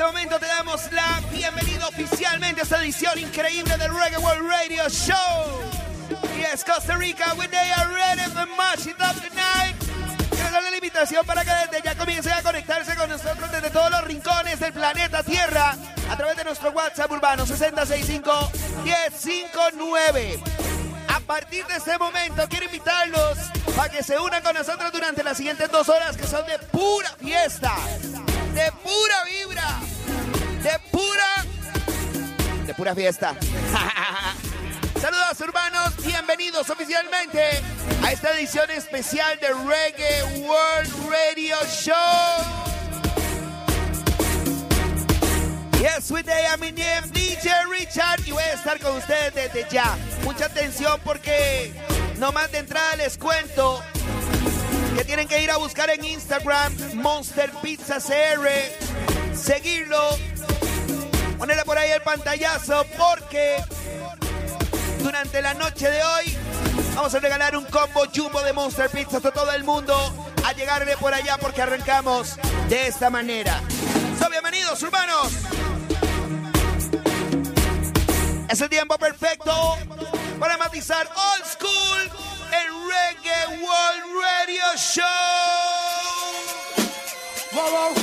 este momento te damos la bienvenida oficialmente a esta edición increíble del Reggae World Radio Show. Yes, Costa Rica, when they are ready for much it up tonight. Quiero darle la invitación para que desde ya comiencen a conectarse con nosotros desde todos los rincones del planeta Tierra a través de nuestro WhatsApp urbano 6065-1059. A partir de este momento quiero invitarlos a que se unan con nosotros durante las siguientes dos horas que son de pura fiesta, de pura vibra, de pura, de pura fiesta. Saludos urbanos, bienvenidos oficialmente a esta edición especial de Reggae World Radio Show. Yes, with day, I'm in DJ Richard y voy a estar con ustedes desde ya. Mucha atención porque no más de entrada les cuento que tienen que ir a buscar en Instagram Monster Pizza CR, seguirlo, ponerle por ahí el pantallazo porque durante la noche de hoy vamos a regalar un combo jumbo de Monster Pizza a todo el mundo a llegarle por allá porque arrancamos de esta manera. So, bienvenidos urbanos. Es el tiempo perfecto para matizar Old School en Reggae World Radio Show. Wow, wow.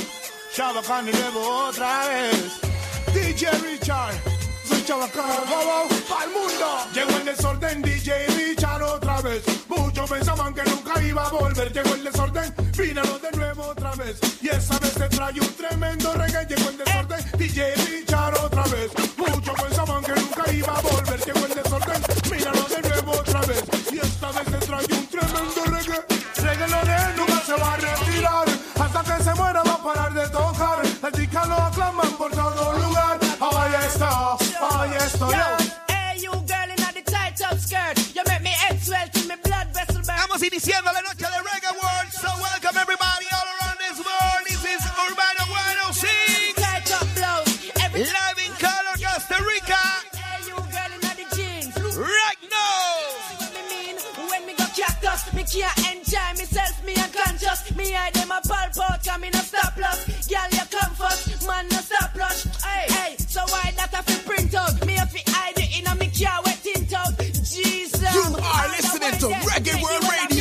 Otra vez. DJ Richard. Soy Chabacán. Wow, wow. Pa'l mundo. Llegó el desorden DJ Richard otra vez. Muchos pensaban que nunca iba a volver. Llegó el desorden. Vínalo de nuevo otra vez. Y esa vez te trae un tremendo reggae. Llegó el desorden. DJ Richard otra vez. Muchos pensaban que nunca iba a volver. Llegó el desorden. Míralo de nuevo otra vez. Y esta vez te trae un tremendo reggae. Reggae lo de nunca se va a retirar. Hasta que se muera va a parar de tocar. El tica lo aclaman por todo lugar. Ahí está, ahí estoy yo. Hey, you girl in the tight up skirt. You make me head swell till my blood vessel burn. Estamos iniciando la noche de Reggae World, so welcome everybody all around this world. This is Urbano 106, Tight up blouse. Every live in color, Costa Rica, Hey, you girl in the jeans. right now. What me mean when me go cactus? Me can't enjoy myself, me unconscious. Me hide them a pulp out, come in a stop loss. Girl, you come first, man, no stop rush. Hey, hey, so why that I fi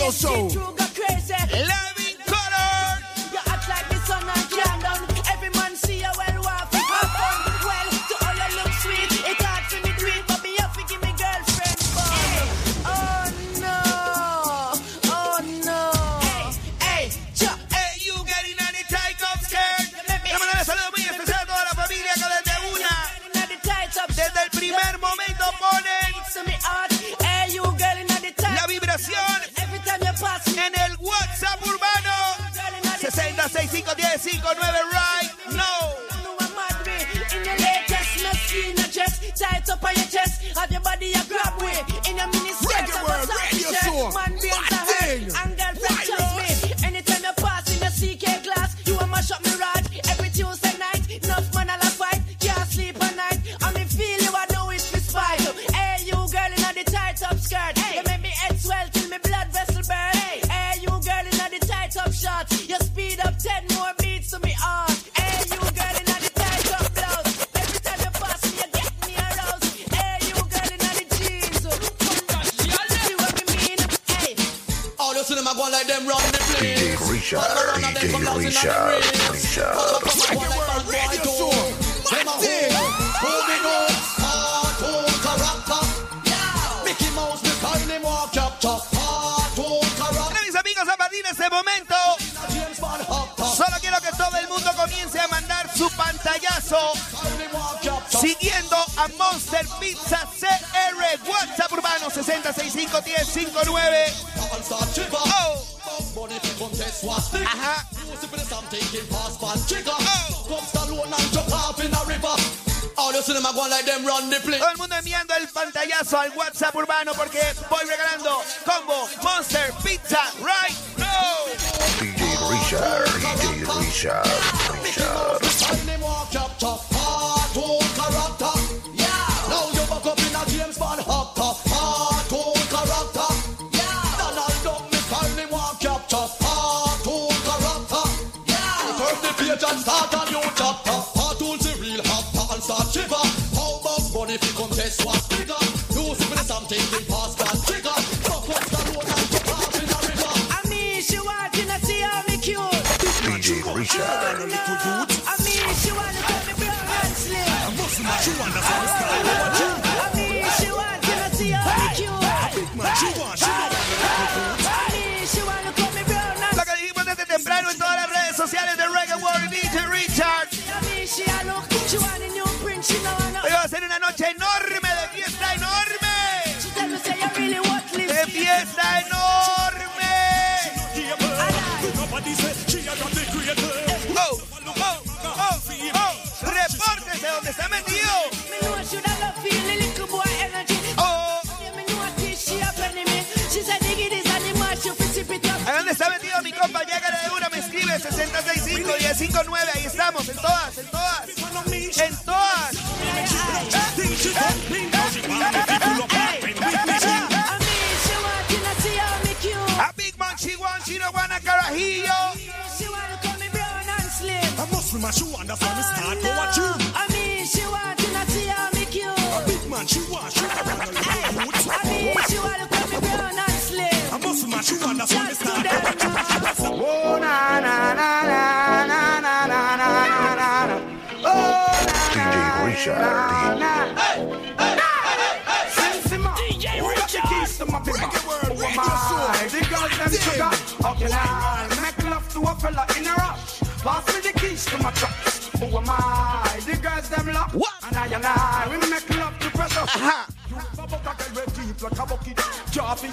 World Radio 60651059 right now. In your latest, no skin a chest, tight up on your chest. Have your body a grab character. Bueno, mis amigos, a partir de este momento, solo quiero que todo el mundo comience a mandar su pantallazo siguiendo a Monster Pizza CR WhatsApp urbano 60651059. All start trigger. Oh, Money fi contest was stick. ajá. Todo el mundo enviando el pantallazo al WhatsApp urbano porque voy regalando combo Monster Pizza right now. DJ Richard, DJ Richard. 959, ahí estamos en todas.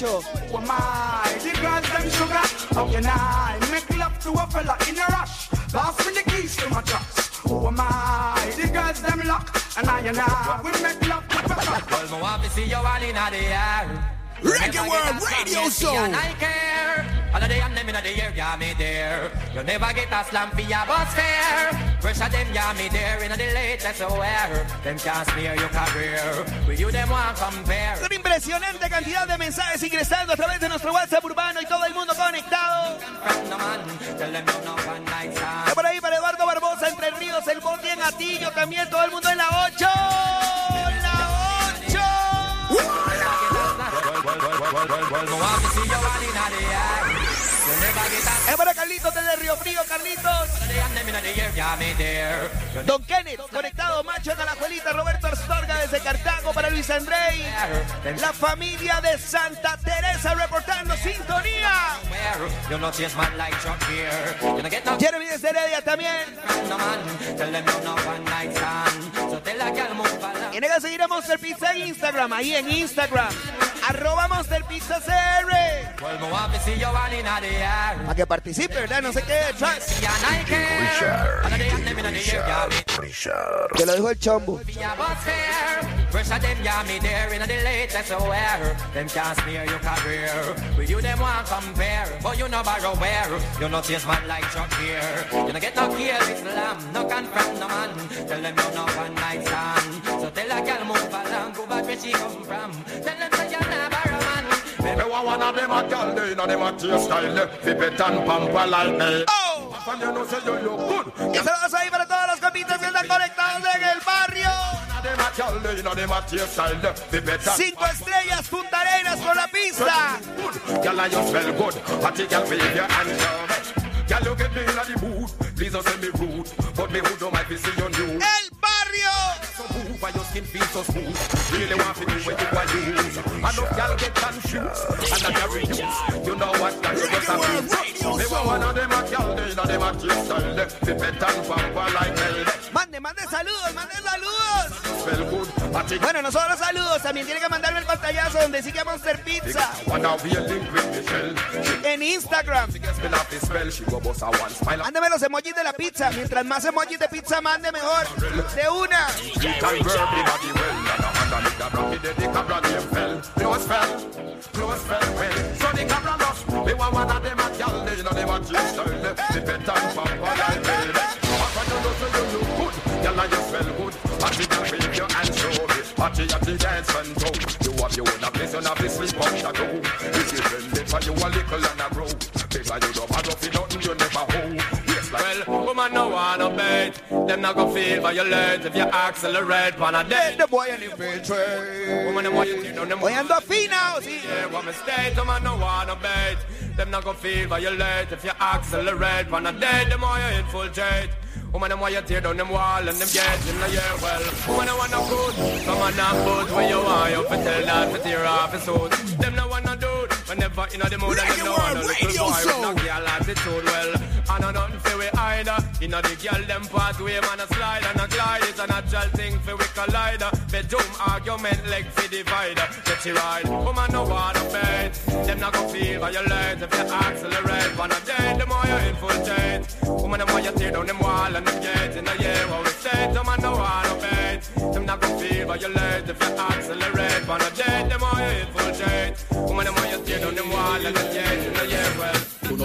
Who am I? The girls them sugar. How can I make love to a fella in a rush? Pass me the keys to my trucks. Who oh am I? The girls them lock. And I and I, we make love to a fella. Well, me want to see you all in the air. Reggae World Radio Show. And I care. All of the and them in the air, yeah, me there. You never get a slam for your bus fare. Pressure them, yeah, me there. In the latest wear. Them can't smear your career. With you, them want compare. Una impresionante cantidad de mensajes ingresando a través de nuestro WhatsApp urbano y todo el mundo conectado. Por ahí para Eduardo Barbosa, Entre Ríos, El Bondi en Atillo, también todo el mundo en la 8. La 8. Es para Carlitos desde Río Frío, Carlitos. Don Kenneth, conectado, macho de la Alajuelita, Roberto Arstorga desde Cartago para Luis Andrei. La familia de Santa Teresa reportando sintonía. Jeremy desde Heredia también. Tienen que seguir a Monster Pizza en Instagram, ahí en Instagram. Arroba Monster Pizza CR. Para que participe, ¿verdad? No sé qué. Te lo dijo el chombo. Tell a gal move along, go back where she come from. Tell them say you're not a man. Maybe one one of them a gal, they know them a taste style. Fipet and pampa like me. Oh. Cuando yo no sé yo yo good. Y saludos ahí para todos los copitas que están conectados en el barrio. Cinco estrellas, Punta Arenas con la pista. Girl, I just feel good, but you can feel your hands Girl, you get me in the mood, please don't send me rude, but me who don't mind be see you nude successful you Mande, mande saludos, mande saludos. Bueno, no solo saludos, también tiene que mandarme el pantallazo donde sigue Monster Pizza. En Instagram. Mándeme los emojis de la pizza. Mientras más emojis de pizza mande, mejor. De una. And the body well. And a underneath the the the cabra name fell. Close fell, close fell well. So the cabra lost. Me want one of them a girl, they know them a taste style. The pet and pamper like me. Papa, you know so you look good. Girl, and you smell good. Party can wave your hands show me. Party at the dance and go. You have your own place, you have to sleep on the go. If you bend it for you a little and a grow. Bigger you don't bother for nothing you never woman no wanna bait. Them not gonna feel violent if you accelerate on a date. The boy and infiltrate. Woman, them want you to know them Hoy ando afinado, sí. Yeah, what mistake, woman no wanna bait. Them not go feel violate if you accelerate. On a day, the more you infiltrate. Woman, them why you tear down them wall and them get in the year well. Woman, I wanna good, some are not good. When you want, you tell that to tear off his suit. Them no wanna do it. Whenever in the mood, and them no want a little boy with no girl attitude. Well, I know nothing for we either. In the girl, them pathway, man, a slide and a glide. It's a natural thing for we collide. Bedroom argument, leg for divider. Get you right. Oh, Woman, no wanna bait. Them not go feel violate if you accelerate. On a day, the more you infiltrate. Oh, Woman, them why you tear down them wall and them get in the year. What we say, them man no wanna bait. Them not go feel violate if you accelerate. On a day, the more you infiltrate. Woman, them why you tear down them wall and them the year.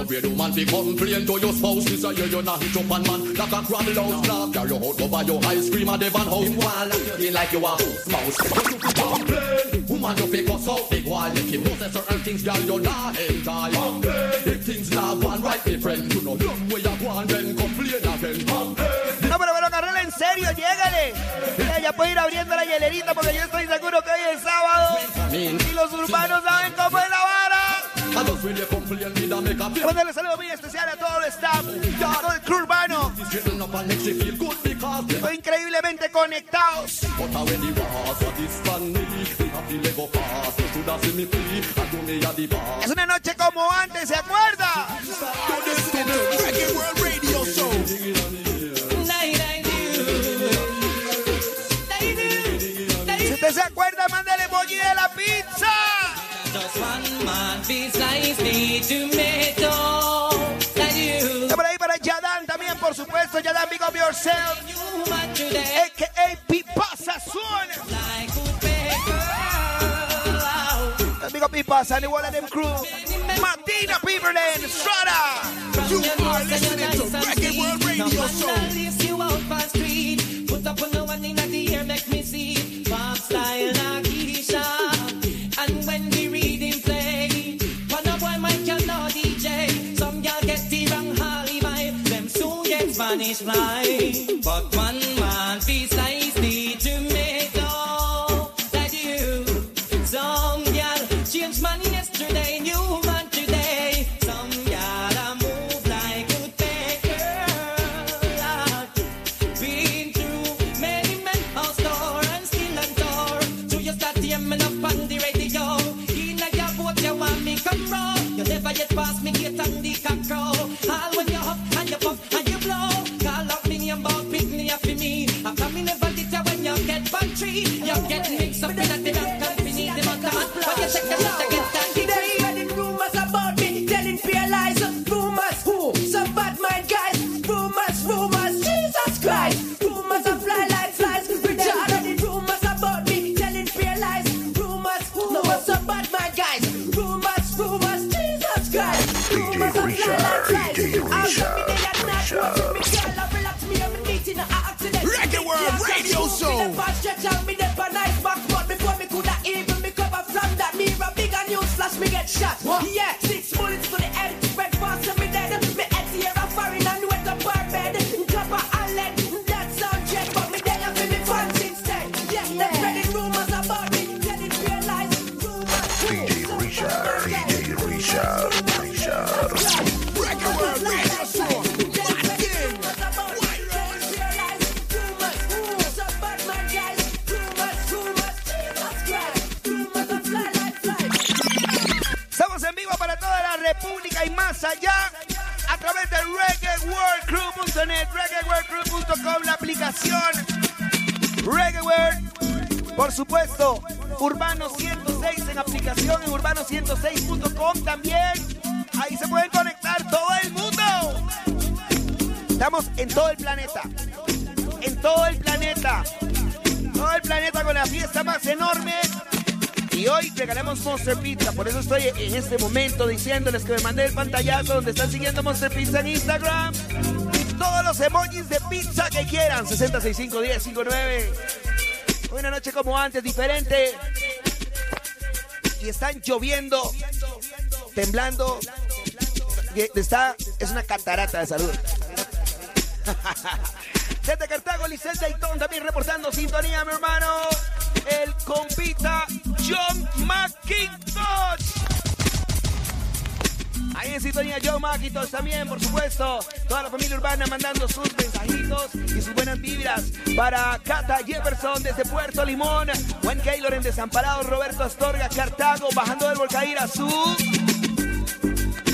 Well. You where the man be complain to your spouse. This a year you not hit up on man. Like a crabble house Clap Carry your out over your ice cream at the van house. While you like you a house mouse. But you fi complain. Woman you fi cuss out the wall If you know certain things girl you not enjoy. If things not gone right my friend You know them way you go and then complain again. Complain. No, pero bueno, Carrera, en serio, llégale. Ya, ya puede ir abriendo la hielerita porque yo estoy seguro que hoy es sábado. Y los urbanos saben cómo es la Mandarle saludo muy especial a todo el staff, a todo el crew urbano. Estoy increíblemente conectados. Es una noche como antes, ¿se acuerda? Si usted se acuerda, por supuesto. Yadan, big up yourself. A.K.A. Pipasa paper. Big up Pipasa and the one crew. Martina Beaverland, Strada. You are listening to Reggae World Radio Show. Soon get Spanish fly. But one man feels aplicación Reggae. Por supuesto, Urbano 106 en aplicación, en urbano106.com también. Ahí se pueden conectar todo el mundo. Estamos en todo el planeta. En todo el planeta. Todo el planeta con la fiesta más enorme. Y hoy regalamos Monster Pizza. Por eso estoy en este momento diciéndoles que me mandé el pantallazo donde están siguiendo Monster Pizza en Instagram. Los emojis de pizza que quieran. 60651059. Una noche como antes, diferente. Y están lloviendo, temblando. Está, es una catarata de salud. Desde Cartago, Licel Dayton también reportando sintonía, mi hermano. El compita John McIntosh. Ahí en sintonía Joe Maquitos también, por supuesto. Toda la familia urbana mandando sus mensajitos y sus buenas vibras para Cata Jefferson desde Puerto Limón, Juan Keylor en Desamparado, Roberto Astorga, Cartago, bajando del Volcaíra Azul.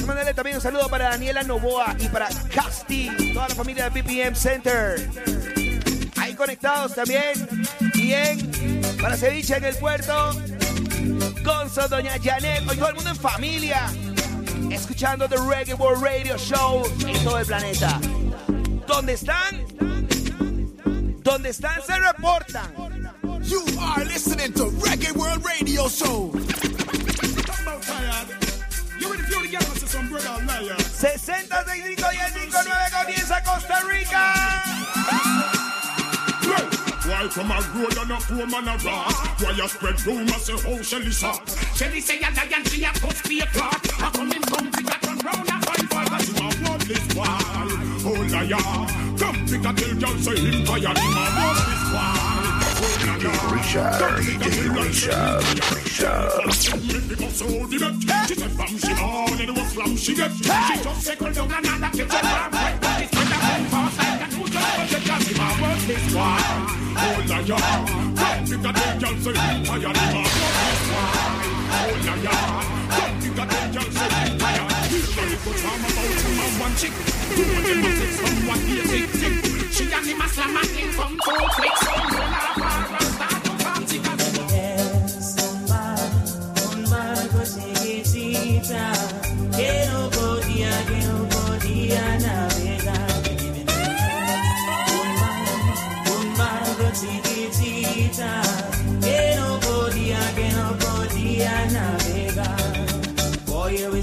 Mandale también un saludo para Daniela Novoa y para Casti, toda la familia de BPM Center. Ahí conectados también. Bien, para Ceviche en el puerto. Gonzo, Doña Janet, hoy todo el mundo en familia. Escuchando The Reggae World Radio Show en todo el planeta. ¿Dónde están? ¿Dónde están? Se reportan. You are listening to Reggae World Radio Show. 60, 65 y el 59 comienza Costa Rica. Why from a road and a poor man a rat? Why you spread rumors say how Shelly shot? Shelly say a lion, she a cuss be a clot. A coming come to get run round a fight fight. Cause you a bloodless wall. Oh liar. Come pick a tell girl say him tired. Him a bloodless wall. DJ Richard, DJ Richard, Richard. She said from she born and it was from she get. She just second down another kitchen lamp. But it's when I come fast like a two jump. Because him a bloodless wall. Oh liar. Come pick a girl say him tired. Him a bloodless wall. Oh liar. Come pick a tell girl say him tired. He's very good from about him and one chick. Two of them a six from one year tick tick. She and him a slam and him come two clicks. Come roll a bar and start to party. Cause Que no podía, que no podía navegar. Un mar, un barco chiquitita.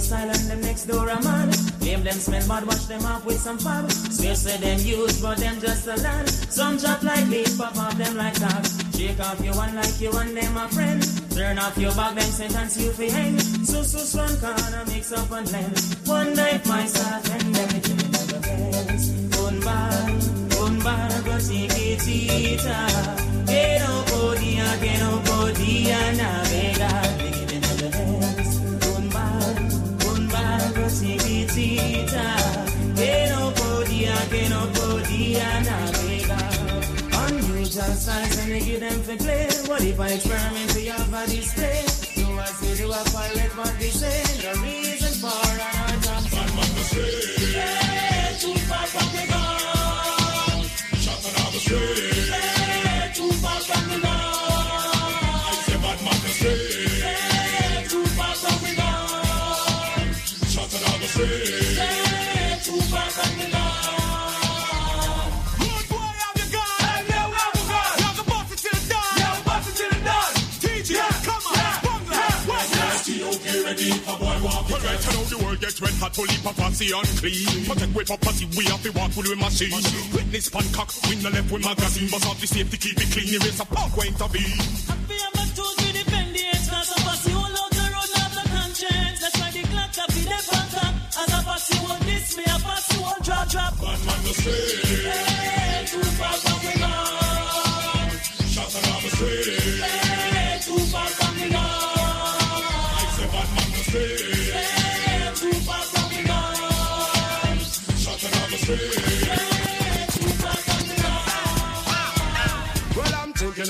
Silent, them next door a man. Blame them smell bad, wash them off with some fab. Swear say them use, but them just a land. Some drop like leaf, pop off them like tap. Shake off your one like you and them a friend. Turn off your back, them sentence you fi hang. So so one corner mix up and blend. One night my start and then it never bends. Un bar, un barco chiquitita. Que no podía, que no podía navegar. Digging into Unusual size and they give them for play. What if I experiment to have a display? Do I say do I pirate what they say? The reason for an art of Yeah, too far from the gun. Shot another straight. World gets red hot, to and see unclean. Protect with property, we have to walk with machine. Witness pan cock, win the left with magazine. Bust off the safety, keep it clean. Erase a parkway intervene.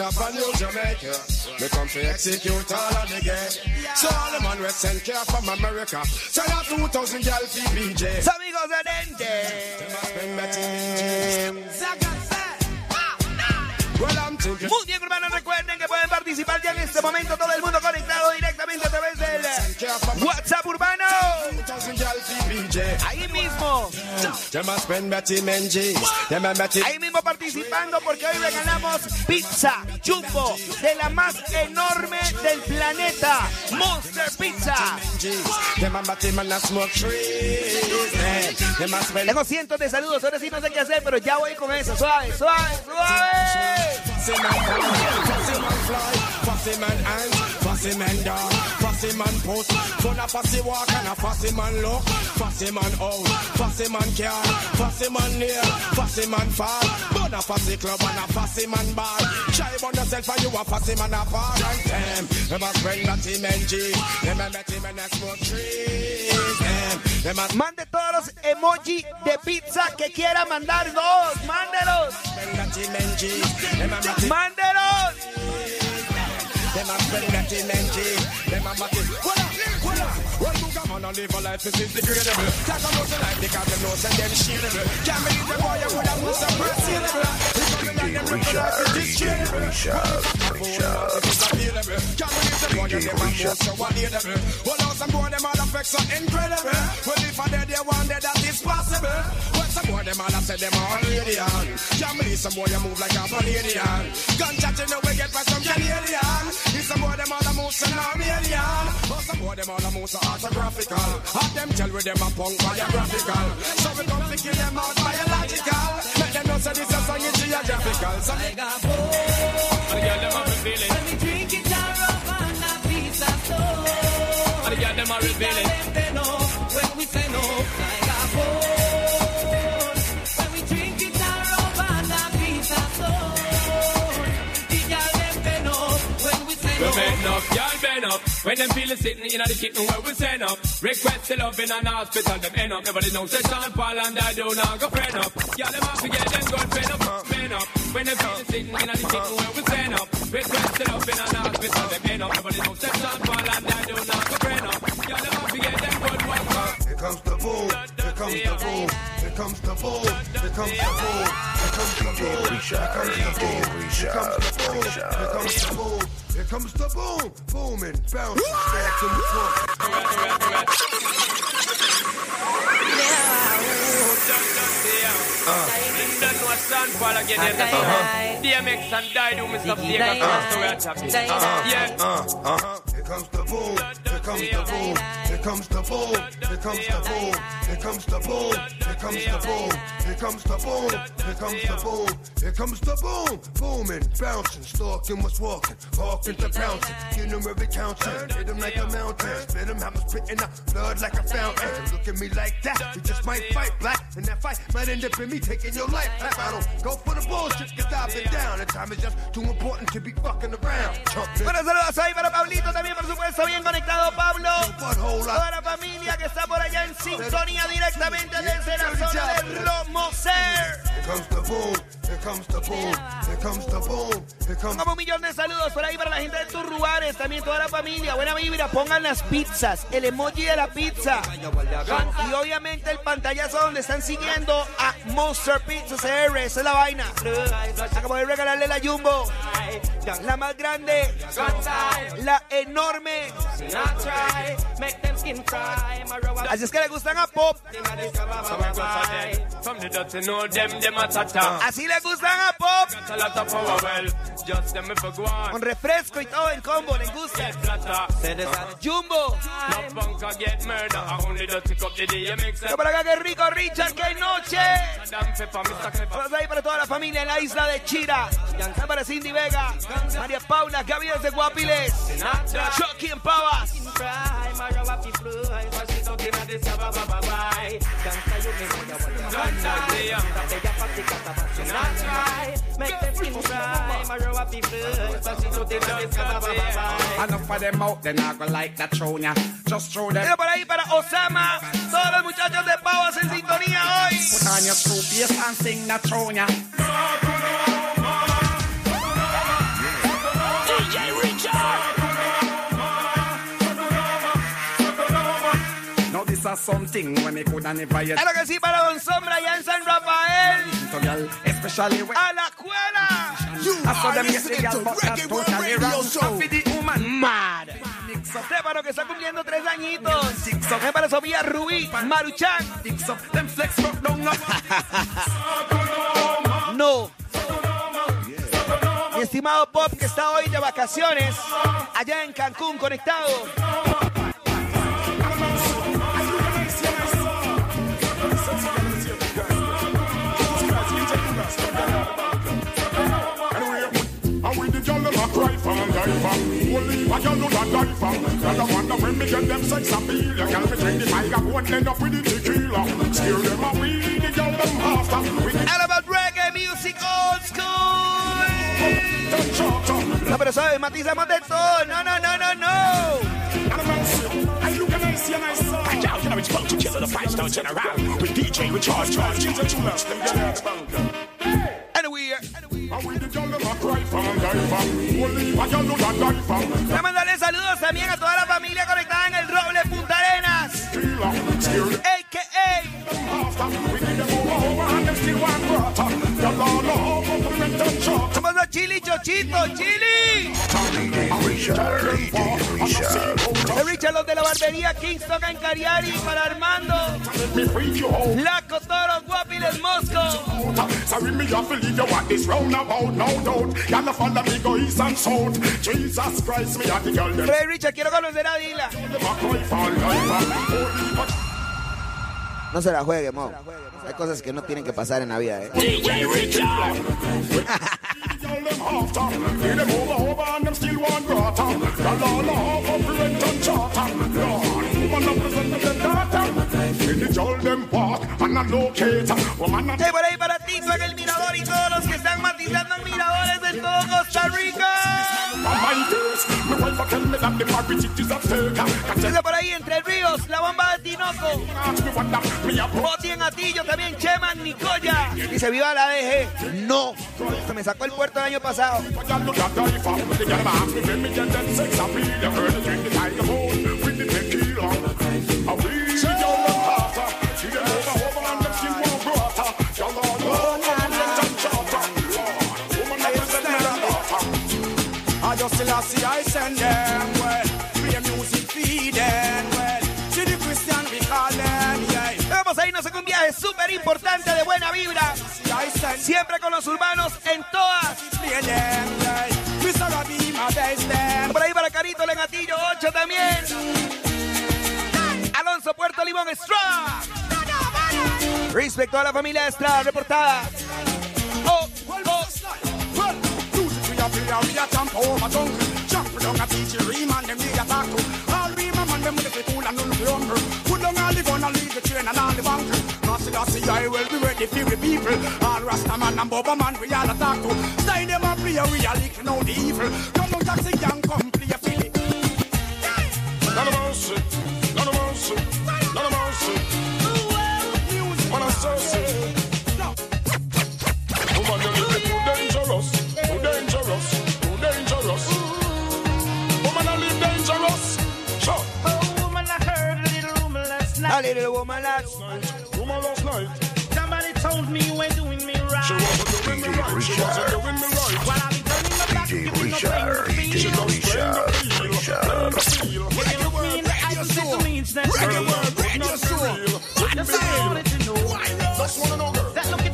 I'm thinking of a new Jamaica. Me come to execute all of the gang. So all the man we send care from America. So that 2,000 girl fi BJ. Los amigos de Dente. Well, I'm thinking. Muy bien, hermanos, recuerden que pueden participar ya en este momento todo el mundo conectado directamente a través del WhatsApp urbano. 2,000 girl fi BJ. Ahí mismo. Ahí mismo participando porque hoy regalamos pizza jumbo de la más enorme del planeta, Monster Pizza. Tengo cientos de saludos, ahora sí no sé qué hacer, pero ya voy con eso. Suave, suave, suave. Dancing and fly, crossing and fly fussy man hands, fussy man dog, fussy man post. Fun a fussy walk and a fussy man look. Fussy man out, fussy man car, fussy man near, fussy man fall. Burn a fussy club and a fussy man bar. Shy on yourself and you a fussy man apart. And them, never spend that him and G. Them and that him and that smoke trees. Them, them a Mande todos los emoji de pizza que quiera mandar dos. Mándelos. spend that him and G. Them and that him Mándelos. Them a spend that in Them a matty. Hold on, hold on. One book a man a live a life is degradable. Talk about the life because them know say them shareable. Can't believe the boy you would have moved some perceivable. DJ Richard, DJ Richard, Richard. Can't believe the boy you them a so unalienable. Well, now some boy them all affect so incredible. Well, if I dead, you want dead, that is possible. Well, some boy them all have said them all alien. Can't believe some boy you move like a Canadian. Gunshot you know we get some Canadian. Some boy them all move so Armenian. But some boy them all move so autographical. Have them tell with them a punk biographical. So we come to kill them out biological. Make them know say this a song is geographical. So they got And the girl them a reveal it. When we drink it, a rub and a piece of stone. And the girl them a reveal it. They know when we say no, we bend up, y'all bend up. When them feel it sitting in the kitchen where we send up. Request the love in an hospital, them end up. Everybody knows that Sean Paul and I do not go friend up. Y'all them have to get them good friend up, friend up. When them feel it sitting in the kitchen where we send up. Request the love in an hospital, them end up. Everybody knows that Sean Paul and I do not go friend up. Y'all them have to get them good one comes the boom. Here comes the boom. Here comes the boom. Here comes the boom. Here comes the boom. Richard, DJ Richard, Richard. Here comes the boom. Here comes the boom. Booming, bouncing, back to the front. Don't know what Sean Paul again is. Uh-huh. DMX and Dido, Mr. Vega, to where I'm talking. Die, die. Yeah. Uh, uh-huh. Here comes the boom. Here comes the boom. Comes the boom. Here comes the boom. Here comes the boom. Here comes the boom. Here comes the boom. Here comes the boom. Here comes the boom. Booming, bouncing, stalking, what's walking, walking to bouncing. Get him every counting. Hit him like a mountain. Spit him, have him spitting out blood like a fountain. Look at me like that. you just might fight black. And that fight might end up in me taking your life. I don't go for the bullshit, cause I've been down. The time is just too important to be fucking around. Bueno, saludos ahí para Pablito también, por supuesto, bien conectado, Pablo. Toda la familia que está por allá en sintonía directamente desde la zona de Romoser. Here comes the boom, here comes the boom, here comes the boom, here comes Como un millón de saludos por ahí para la gente de Turruares, también toda la familia. Buena vibra, pongan las pizzas, el emoji de la pizza. Y obviamente el pantallazo donde están siguiendo a Monster Pizza CR. Esa es la vaina. Acabo de regalarle la Jumbo. La más grande. La enorme. Así es que le gustan a Pop. Así le gustan a Pop. Con refresco y todo el combo le gusta. Jumbo. Yo para acá que rico Richard, que noche. Vamos ahí para toda la familia en la isla de Chira. Para Cindy Vega, María Paula, Gaby de Guapiles, Chucky en Pavas. party cat a party. Not try, make them skin dry. My row of people, but she took it on this cat a Enough of them out, they not gonna like that show ya. Just throw them. por ahí para Osama, todos los muchachos de Pavas en sintonía hoy. Put on your true bass and sing that show ya. No, no, no. This is something when me coulda never yet Claro que sí, para Don Sombra allá en San Rafael. girl, especially when A la escuela. I saw them girl, but that's totally wrong. And for the woman, Mad. Stefano que está cumpliendo tres añitos. Es para Sofía Rubí, Maruchan. No. Mi estimado Pop que está hoy de vacaciones allá en Cancún conectado. Cry for and die for. Only a girl do that And I wonder when me get them sex appeal. You can me drink the tiger, go and end up with the tequila. Steer them a weed, the girl them after. All about reggae music old school. No, pero sabes, matizamos de todo. No, no, no, no, no. I look and I see and I saw. I doubt you know it's fun to kill the five star general. With DJ, with charge, charge, kids and chulas, them get out of Anyway, uh, Quiero mandarle saludos también a toda la familia conectada en el Roble Punta Arenas. Hey. Somos los Chili Chochito, Chili. El Richard, los de la barbería Kingston en Cariari para Armando. Laco Toro, Guapiles Mosco. Sorry, me have to leave you what this roundabout, no doubt. Y'all no follow me go east and south. Jesus Christ, me and the girl them. Rey Richard, quiero conocer a Dila. No se la juegue, mo. Hay cosas que no tienen que pasar en la vida, eh. Hey, por ahí para ti, en el Mirador y todos los que están matizando en miradores de todo Costa Rica. Ahí, Entre Ríos, La Bomba de Tinoco. Boti en Atillo, también Chema, Nicoya. Dice, viva la DG. No. Se me sacó el puerto el año pasado. I just viaje súper importante de buena vibra. Siempre con los urbanos en todas. Por ahí para Carito, Legatillo 8 también. Alonso Puerto Limón Estrada. Respecto a la familia Estrada reportada. Oh, oh. Cause I see I will be ready for the people. All Rasta man and Bubba man we all a talk to. Stay them a play, we a lick now the evil. Come on taxi gang, come play a Philly. Lord of mercy, Lord of mercy, Lord of mercy. Man, I'm so sick. Woman, you living too dangerous, too dangerous, too dangerous. Woman, I live dangerous. Sure. Oh, woman, I heard a little rumor last night. A little Woman last night, Somebody told me you ain't doing me right. she wasn't doing me right, she wasn't doing me right. While I've been turning my back, DJ giving no Richard, brain to DJ feel. Richard, Richard. You look me in the eyes and say to me, it's that Reggae world, Not reggae true. real. That's all I wanted to know. Just wanna know, girl. That look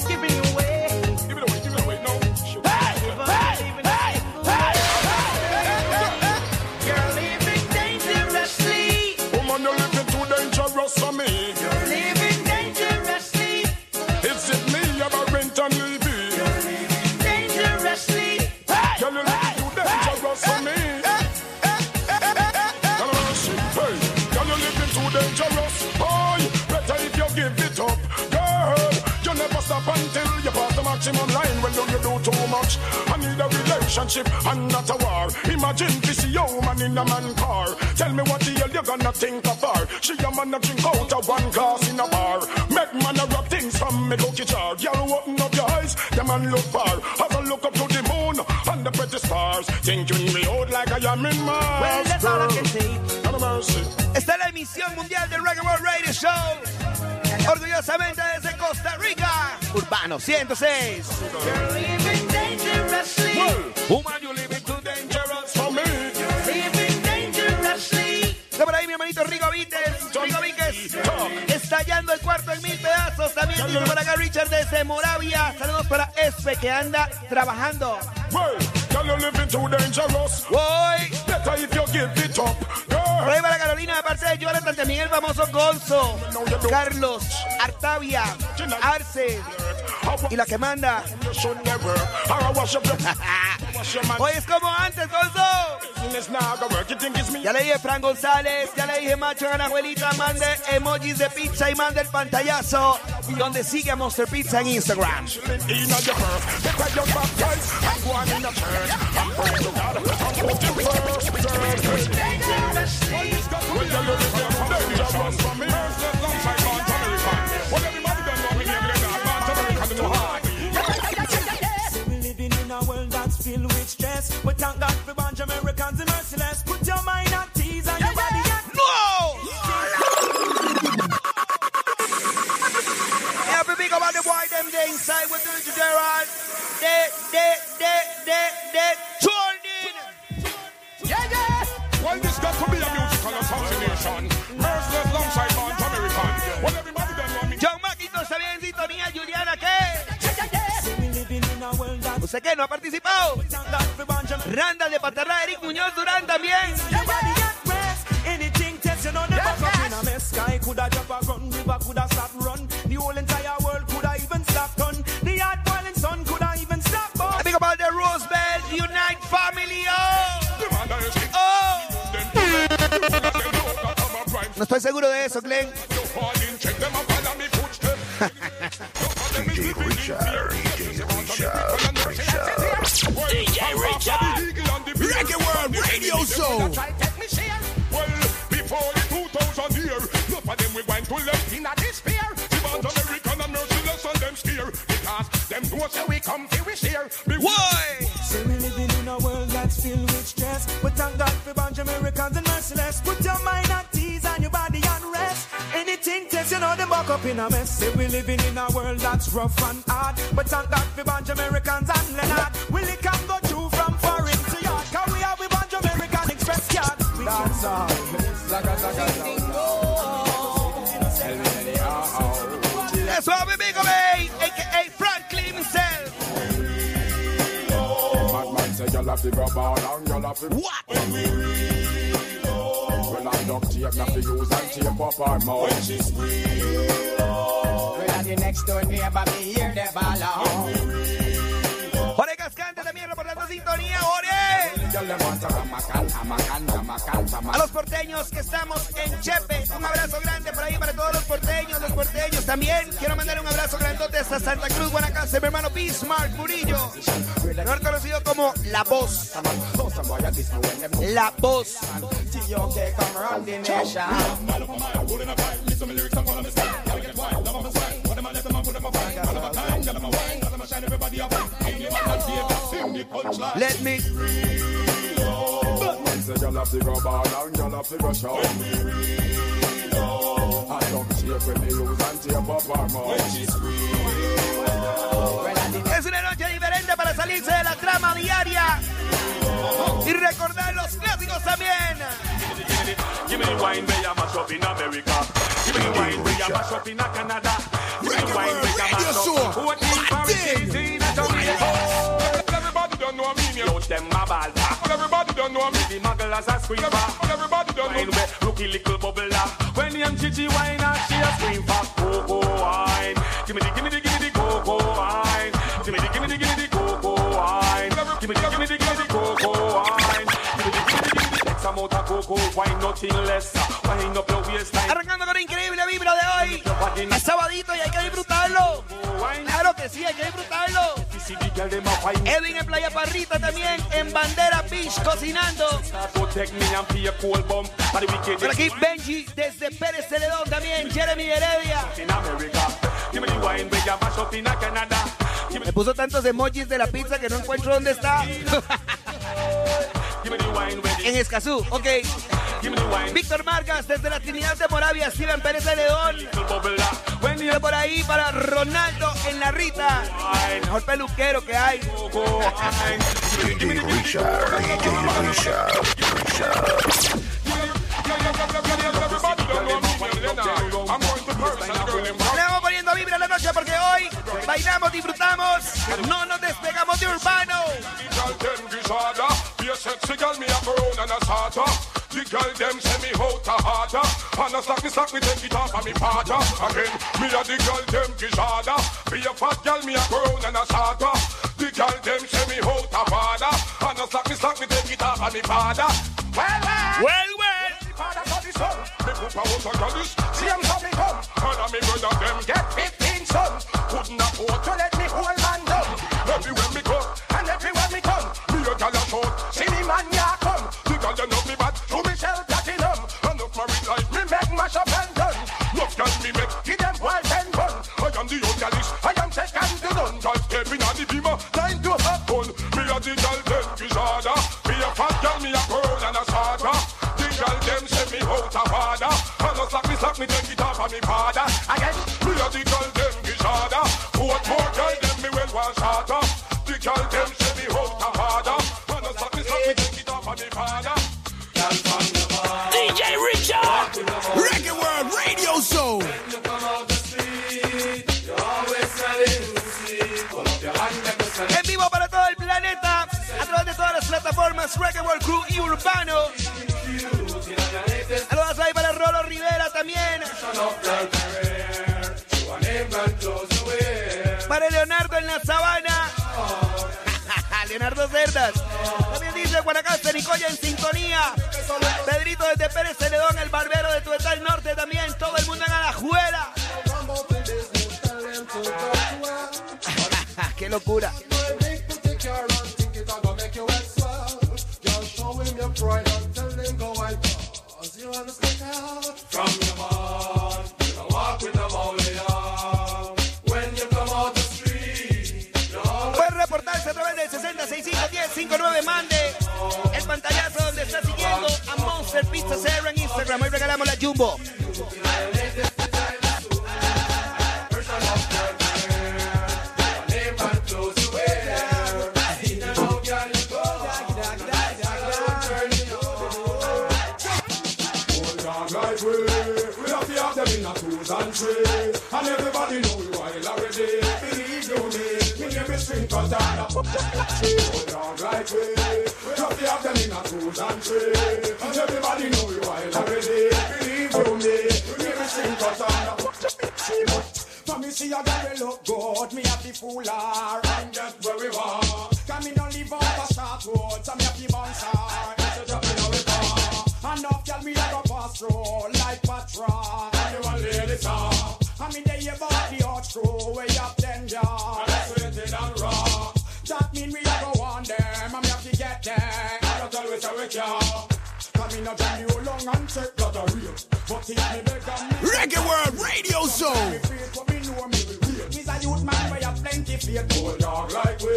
too? I need a relationship and not a war. Imagine this woman in a man car. Tell me what the hell you gonna think of her. She a man a drink out of one glass in a bar. Make man a rub things from me cookie jar. Girl, open up your eyes, the man look far. Have a look up to the moon and the pretty stars. Thinking me out like I am in Mars. Well, that's all I can say. Está la emisión mundial del Reggae World Radio Show. Orgullosamente desde Costa Rica. Urbano 106. Woman, you living too dangerous for me. Living dangerously. Por ahí mi hermanito Rico Vites. Estallando el cuarto en mil pedazos. También dice por acá Richard desde Moravia. Saludos para Espe que anda trabajando. Voy. Para Carolina de parte de Jonathan, también el famoso Gonzo, Carlos, Artavia, Arce y la que manda. Hoy es como antes, Gonzo. Ya le dije Fran González, ya le dije Macho Anajuelita, mande emojis de pizza y mande el pantallazo. Donde sigue a Monster Pizza en Instagram. Seguro de eso, Glenn. Rough and hard. But thank God for bunch Americans and Leonard. Willie can go through from foreign to yard. Cause we have we bunch American Express card. That's all. That's what we big away, eh? aka Franklin himself. Madman say you'll have to go ball and you'll have to What? Well, I duct tape, not to use and tape up our mouth. Well, the next door neighbor me out. Jorge Cascante también reportando sintonía, want a los porteños que estamos en Chepe, un abrazo grande por ahí para todos los porteños, los porteños también. Quiero mandar un abrazo grandote hasta Santa Cruz, Guanacaste, mi hermano Bismarck Murillo, mejor conocido como La Voz. La Voz. T.O.K. come Let me. Madman say you'll have to go ball and you'll have to go show. I duct tape when they use and tape up our mouth. Es una noche diferente para salirse de la trama diaria y recordar los clásicos también. Give me the wine where you mash up in America. Give me the wine where you mash up in Canada. Give me the wine where you mash up. Scream for. Everybody don't know Wine me. where rookie little bubbler. When young Chichi wine and she a scream for cocoa wine. Give me the, give me the, give me the cocoa wine. Give me the, give me the, give me the cocoa wine. Give me the, give me the, give me the cocoa wine. Give me the, give me the, give me the X amount of cocoa wine, nothing less. Wind up your waistline. Arrancando con increíble vibra de hoy. Es sabadito y hay que disfrutarlo. Claro que sí, hay que disfrutarlo. Edwin en Playa Parrita también, en Bandera Beach, cocinando. Por aquí Benji desde Pérez Celedón también, Jeremy Heredia. me puso tantos emojis de la pizza que no encuentro dónde está. en Escazú, ok. Víctor Vargas desde la Trinidad de Moravia, Steven Pérez. When you Y por ahí para Ronaldo en la Rita. Mejor peluquero que hay. Le vamos poniendo a la noche porque hoy bailamos, disfrutamos, no nos despegamos de urbano. Girl them disorder. Be a sexy girl, me a brown and a starter. The girl them say me out a harder. And a slack me slack me take it off of me partner. Again, me a the girl them disorder. Be a fat girl, me a brown and a starter. The girl them say me out a harder. And a slack me slack me take it off of me father. Well, well. Well, well. Father for the son. Me put out a gallus. A slap me slap take it off of me father. Again. Me a the gal them gishada. What more gal them me well want shorter. The gal them send me out a father. And a slap me slap me take it off of me father. DJ Richard. Reggae World Radio Show. En vivo para todo el planeta, a través de todas las plataformas Reggae World Crew y Urbano. Para Leonardo en la sabana. Leonardo Cerdas. También dice Guanacaste, Nicoya en sintonía. Pedrito desde Pérez Celedón, el barbero de Tuetal Norte también. Todo el mundo en Alajuela. ¡Qué locura! Cero en Instagram. Hoy regalamos la Jumbo. And everybody know we wild already. Believe you me, me name is String Katana. Hold on like we, we have to have them in a twos and three. And everybody know we wild already. Believe you me, me name is String Katana. For me see a girl wait. Me's a youth man where you plenty faith. Old dog like we,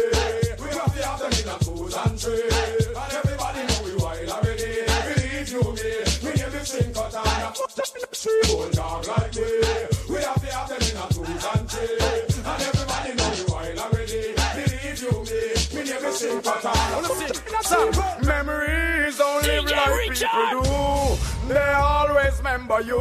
we have to have them in a twos and three. And everybody know we wild already. Believe you me, me name is Sing Katana. Old dog like we, we have to have them in a twos and three. And everybody know we wild already. Believe you me, me name is Sing Katana. Memories don't live like people do. Remember you,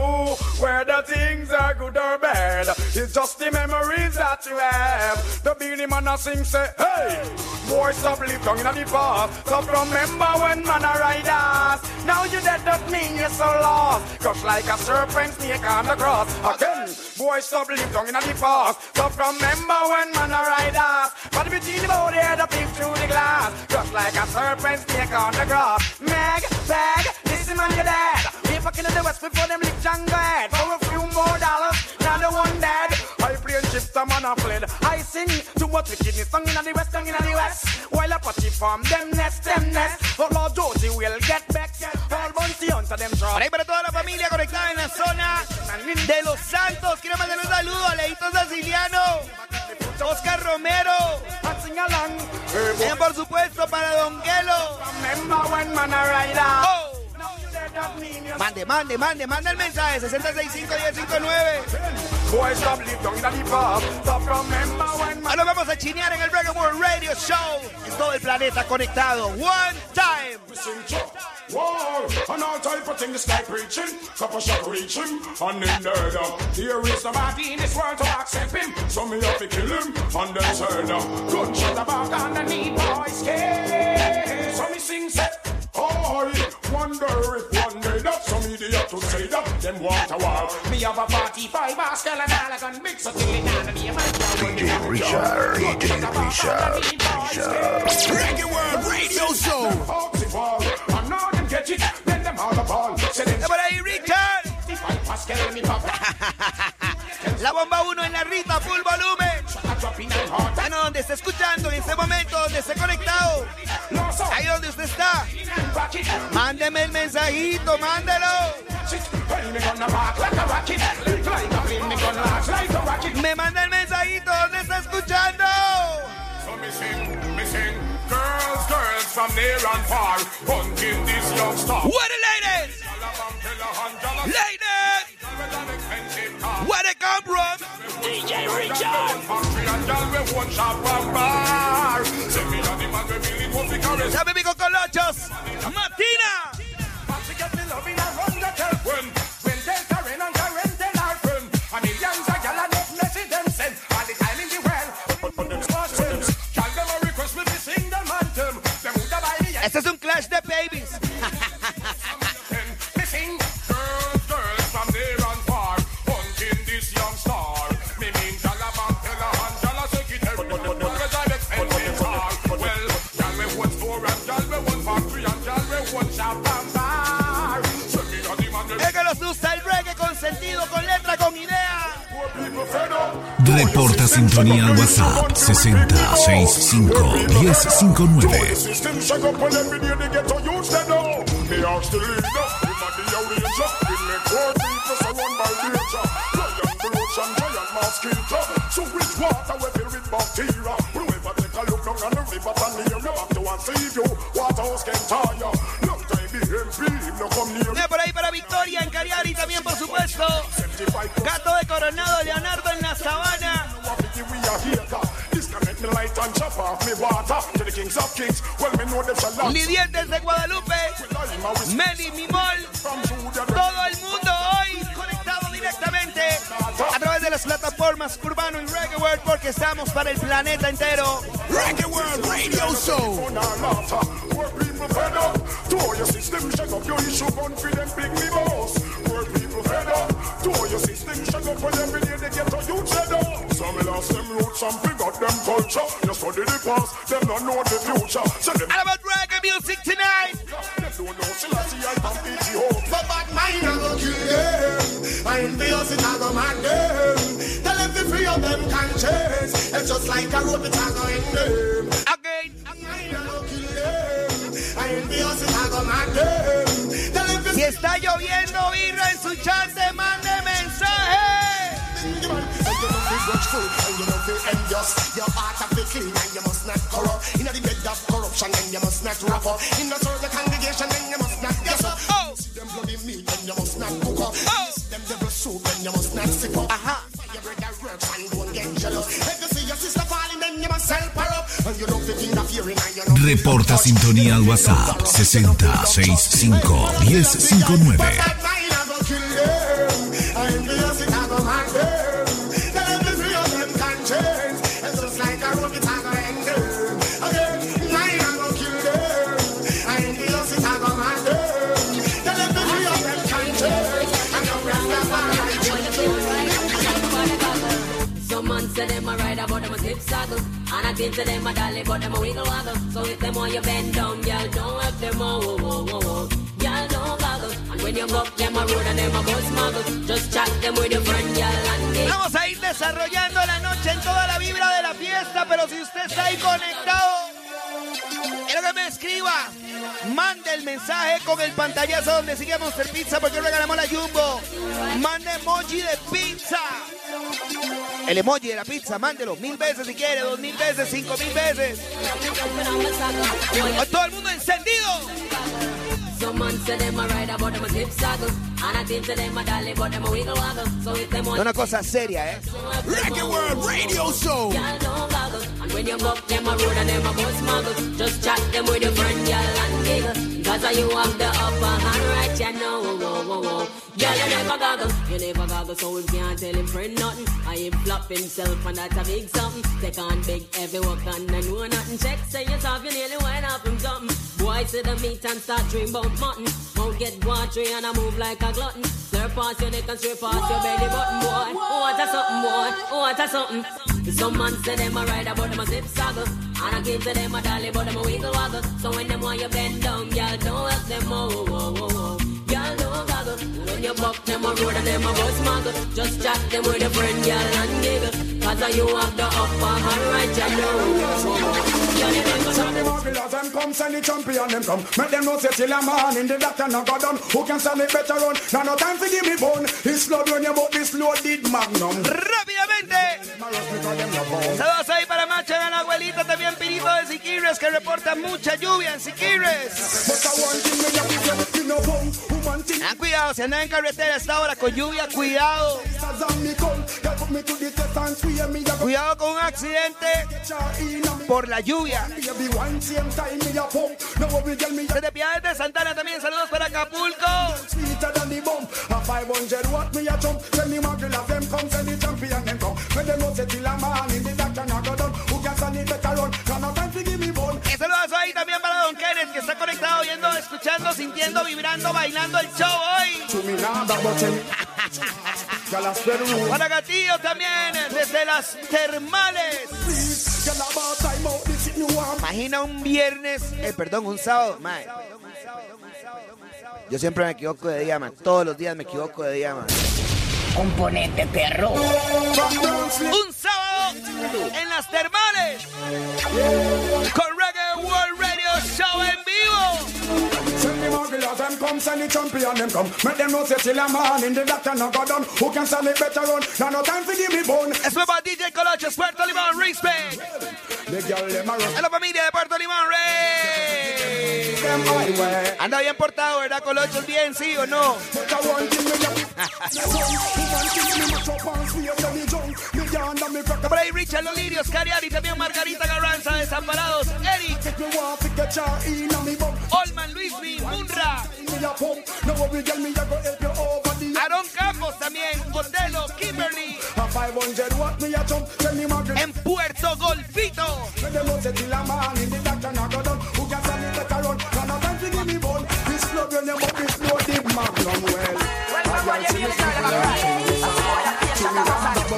whether things are good or bad. It's just the memories that you have. The Beanie Man a sing say, hey, boy stop live down in the past. Stop remember when man ride us. Now you dead don't mean you're so lost. Crush like a serpent snake on the cross. Again, boy stop live down in the past. Stop remember when man ride us. But between the body head up peep through the glass. Crush like a serpent snake on the grass. Meg, bag, listen man you're dead. The west before them lick. For a few more dollars, now the one dead. I play and shift a man a fled. I sing too much wickedness song in the west, song in the west. While a party farm, them nest, them nest. But Lord Josie will get back. All bounty hunter them drop. Por ahí para toda la familia conectada en la zona de Los Santos. Quiero mandar un saludo a Leito Siciliano, Oscar Romero. También, por supuesto, para Don Gelo. Remember when man a ride out. Oh. Mande, mande, mande, manda el mensaje 665-1059. Boy, stop live down in the past. Stop remember when man Ahora vamos a chinear en el Reggae World Radio Show. En todo el planeta conectado. One time. And all type of preaching, shot to accept him, so me have to kill him, and turn up. About boys' skin. So me oh, wonder if one day that some idiot to say that them want a war. Me have a 45 Oscar and all I can mix a till it down and be a man. DJ Richard, DJ Richard, Richard. Reggae World Radio Show. por ahí, Richard. La bomba 1 en la Rita, full volumen. Bueno, donde está escuchando en este momento, donde esté conectado. Ahí donde usted está. Mándeme el mensajito, mándelo. Me manda el mensajito, ¿dónde está escuchando? Girls, girls from near and far, hunting this young star. What the ladies? Ladies! Where they come from? DJ Richard. Sabe mi cocolochos. Martina. Este es un clash de babies. Sentido, con letra, con idea. Reporta sintonía al WhatsApp 6065 1059. Victoria en Cariari también, por supuesto. Gato de Coronado, Leonardo en la Sabana. Lidientes de Guadalupe. Meli, Mimol. Todo plataformas Urbano y Reggae World porque estamos para el planeta entero. Reggae World Radio Show. Poor people fed up. To all your system, shake up your issue, gun for them big me boss. Poor people fed up. To all your system, shake up when every day they get to you fed up. Some lost them roots, some forgot them culture. You study the past, them don't know the future. So them All about reggae music tonight. them don't know Selassie, I can beat you up. But bad mind I go kill them. I envious it I go mad them. Tell them to free of them conscience. It's just like a rope it I go in them. Again. I go kill them. I envious it I go mad them. Tell them to Si está lloviendo birra en su chat, mande mensaje. you man. So you know fi grudgeful and you know fi envious. Your heart have to clean and you must not corrupt. In the bed of corruption then you must not up. In the the congregation then you must Reporta sintonía al WhatsApp 6065 1059. You Vamos a ir desarrollando la noche en toda la vibra de la fiesta, pero si usted está ahí conectado, quiero que me escriba. Mande el mensaje con el pantallazo donde sigue Monster Pizza porque regalamos la Jumbo. Mande emoji de pizza. El emoji de la pizza, mándelo mil veces si quiere, dos mil veces, cinco mil veces. Todo el mundo encendido. Some man say them a ride about them a zip saddle And I think to them a dolly but them a wiggle waggle So if them want Una cosa seria, ¿eh? Reggae World Radio Show. Girl, don't goggle. And when you buck them a road and them a bus muggle, just chat them with your friend, girl, and giggle. Cause you have the upper hand right, you know. Whoa, whoa, whoa. Girl, you never goggle. You never goggle, so him can't tell him friend nothing. I him flop himself, and that's a big something. Take on big, heavy work, and I know nothing. Check, say yourself, you nearly went up him something. Boy, see the meat and start dream about mutton. Won't get watery and I move like a glutton. Slurp past your neck and straight past your belly button, boy. Oh, what a something, boy. Oh, what a something. Some man say them a ride about them a zip saddle And I keep to them a dolly but them a wiggle waggle So when them want you bend down, y'all don't help them oh, oh, oh, oh. No no no. Rápidamente. Saludos ahí para Macha de la abuelita, también Pirito de Siquirres que reporta mucha lluvia en Siquirres. Cuidado, si andan en carretera a esta hora con lluvia, cuidado. Cuidado con un accidente por la lluvia. Desde Piedades de Santana también, saludos para Acapulco. Ahí también para Don Kenneth que está conectado, viendo, escuchando, sintiendo, vibrando, bailando el show hoy. Para Gatillo también, desde las termales. Imagina un viernes, eh, perdón, un sábado. mae. Yo siempre me equivoco de día, man. Todos los días me equivoco de día, man. Componente perro. Un sábado en las termales. Con World Radio Show en vivo. Send the marvelous them come, send the champion them come. Make them know say till a man in the doctor no go done. Who can stand it better run? Now no time for give me bone. Es para DJ Colocho, Puerto Limón, respect. A la familia de Puerto Limón, Rey. Anda bien portado, ¿verdad, Colocho? ¿Bien, sí o no? Está por ahí Richard Lolirios, Cariari, también Margarita Garranza, Desamparados, Eric, Olman, Luismi, Munra, Aaron Campos también, Otelo, Kimberly, en Puerto Golfito.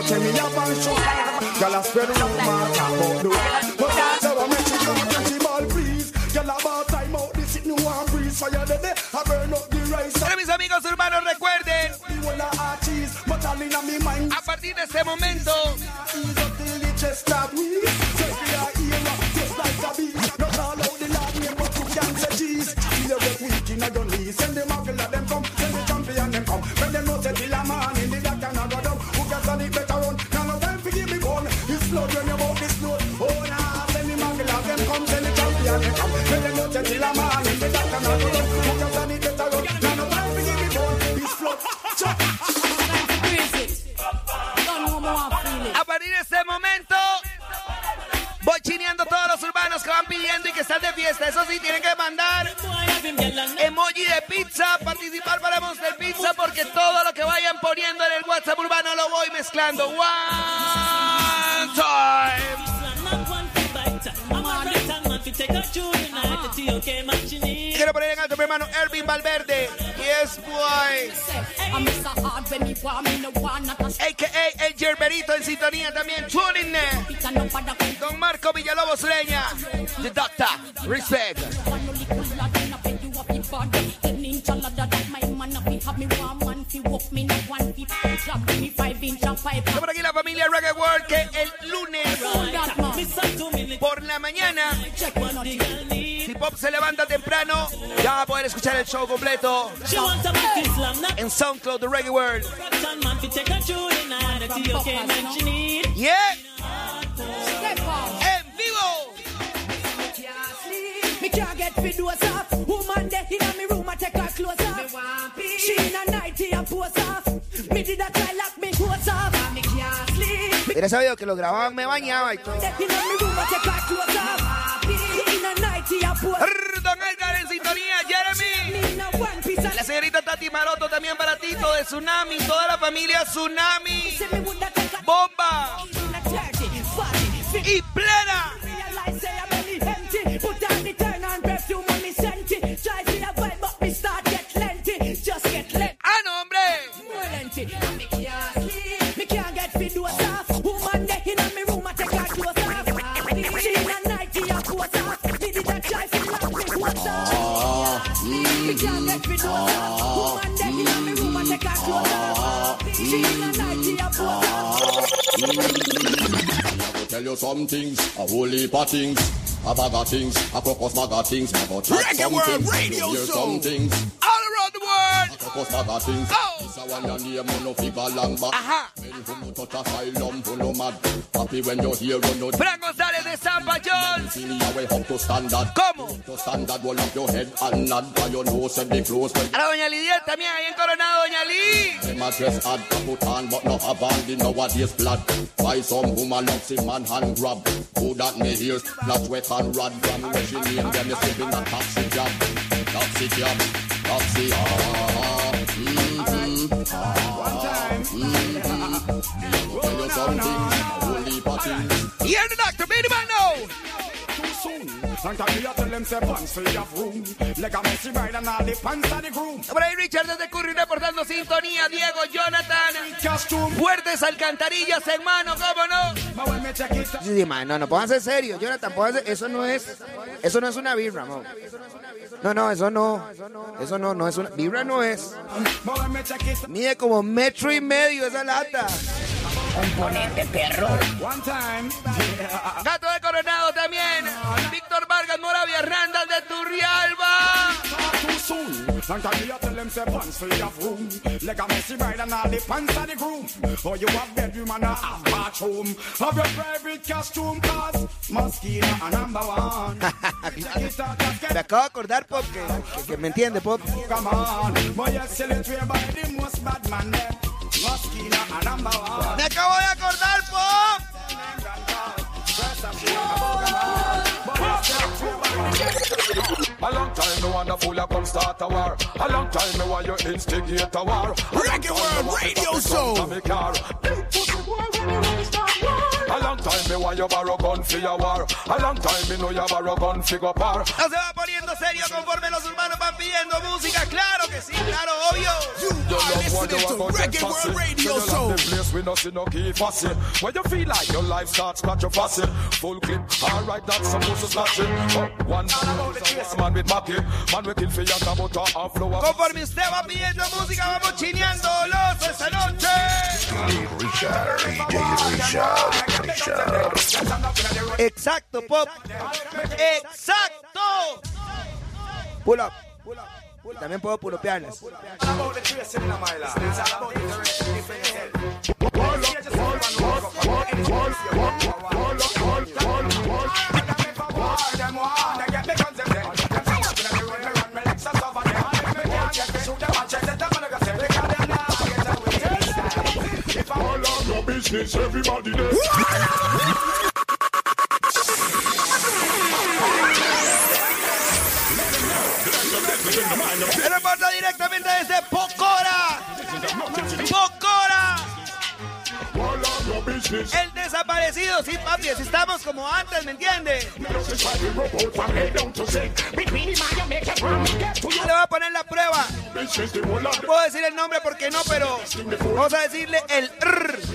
Tell me your man show. Girl, I spread rumor about the way But that's how I make you come Get him all please. Girl, about time out This shit new one breeze. So you're I burn up the rice. Pero mis amigos hermanos, recuerden A partir de este momento uh, send them a girl, them come este momento, voy chineando todos los urbanos que van pidiendo y que están de fiesta. Eso sí, tienen que mandar emoji de pizza, participar para Monster Pizza, porque todo lo que vayan poniendo en el WhatsApp urbano lo voy mezclando. One time. Quiero poner en alto mi hermano Ervin Valverde. Yes, boy. A.K.A. El Gerberito en sintonía también. Tuning in. Don Marco Villalobos Leña. The Doctor. Respect. Está por aquí la familia Reggae World que el lunes por la mañana, Pop se levanta temprano, ya va a poder escuchar el show completo en SoundCloud de Reggae World. Yeah. En vivo. Me can't get fit doors off. Woman there in me room, I take her clothes off. She in a nightie and pose off. Me did a try lock me clothes off. Me can't sleep. Hubiera sabido que lo grababan, me bañaba y todo. Don Edgar en sintonía, Jeremy. La señorita Tati Maroto también para Tito de Tsunami, toda la familia Tsunami. Bomba in a 30, 40, y plena. Realize say I'm belly empty. Put on the turn on perfume on me senti. Try to avoid but me start Woman take Tell you some things, a holy things. A bag things, a crocus bag of things. I will Reggae World Radio Show. All around the world. A crocus bag of things. Oh. This a one your name, no figure long back. Ajá. Men who no touch asylum, who no mad. Happy when you hear no Fran González de Zampa Jones. feel your way up to standard. ¿Cómo? To standard, roll up your head and nod. By your nose and be close. A la doña Lidia también ahí en Coronado, doña Lee. them a dress hard, a put on, but no have on the nowadays blood. Why some woman loves him and hand grab? Who that me hear? Not wet and rod from where she name them is living a taxi job. Taxi job. Taxi. Ah, mm-hmm. Ah, mm-hmm. Tell you something. Holy party. Hear the doctor, baby man know. Soon. Sometimes me a tell them say pants for your room. Like a messy ride and all the pants of the groom. Por ahí Richard desde Curry reportando sintonía. Diego, Jonathan. Fuertes alcantarillas, hermano, ¿cómo no? Sí, sí, man, no, no, pónganse serio. Jonathan, pónganse. Eso no es. Eso no es una birra. No, no, eso no. Eso no, no es una. Birra no es. Mide como metro y medio esa lata. Componente perro. one time. Gato de Coronado también. Víctor Vargas, Moravia Randall de Turrialba. Too soon. Sometimes me a tell them say pants for your room. Like a messy ride and all the pants of the groom. Or you have bedroom and a half bathroom. Have your private costume cause mosquito a number one. Check it out, just Me acabo de acordar, Pop, que, que- que me entiende, Pop. come on. But you sell it way by the most bad man there. One. Me acabo de acordar, Pop. A long time me wanna fool come start a war. A long time me want you instigate a war. Reggae World Radio Show. Me. A long time me want you borrow gun for your war. A long time me know you borrow gun for go par. No se va poniendo serio conforme los urbanos van pidiendo música. Claro que sí, claro, obvio. You are listening to Reggae World Radio Show. The place we no see no key fussy. When you feel like your life starts scratch your fussy. Full clip, alright, that's supposed to scratch it. One man is a man with Mackie. Man we kill for your cabota and flow. Conforme usted va pidiendo música, vamos chineando los esta noche. DJ Richard, DJ Richard, Exacto, Pop. Exacto. Pull up. Y También puedo pulopearlas. Business, everybody there. Reporta directamente desde Pocora. Pocora. El desaparecido. Sí, papi, estamos como antes, ¿me entiende? Le voy a poner la prueba. No puedo decir el nombre porque no, pero vamos a decirle el R.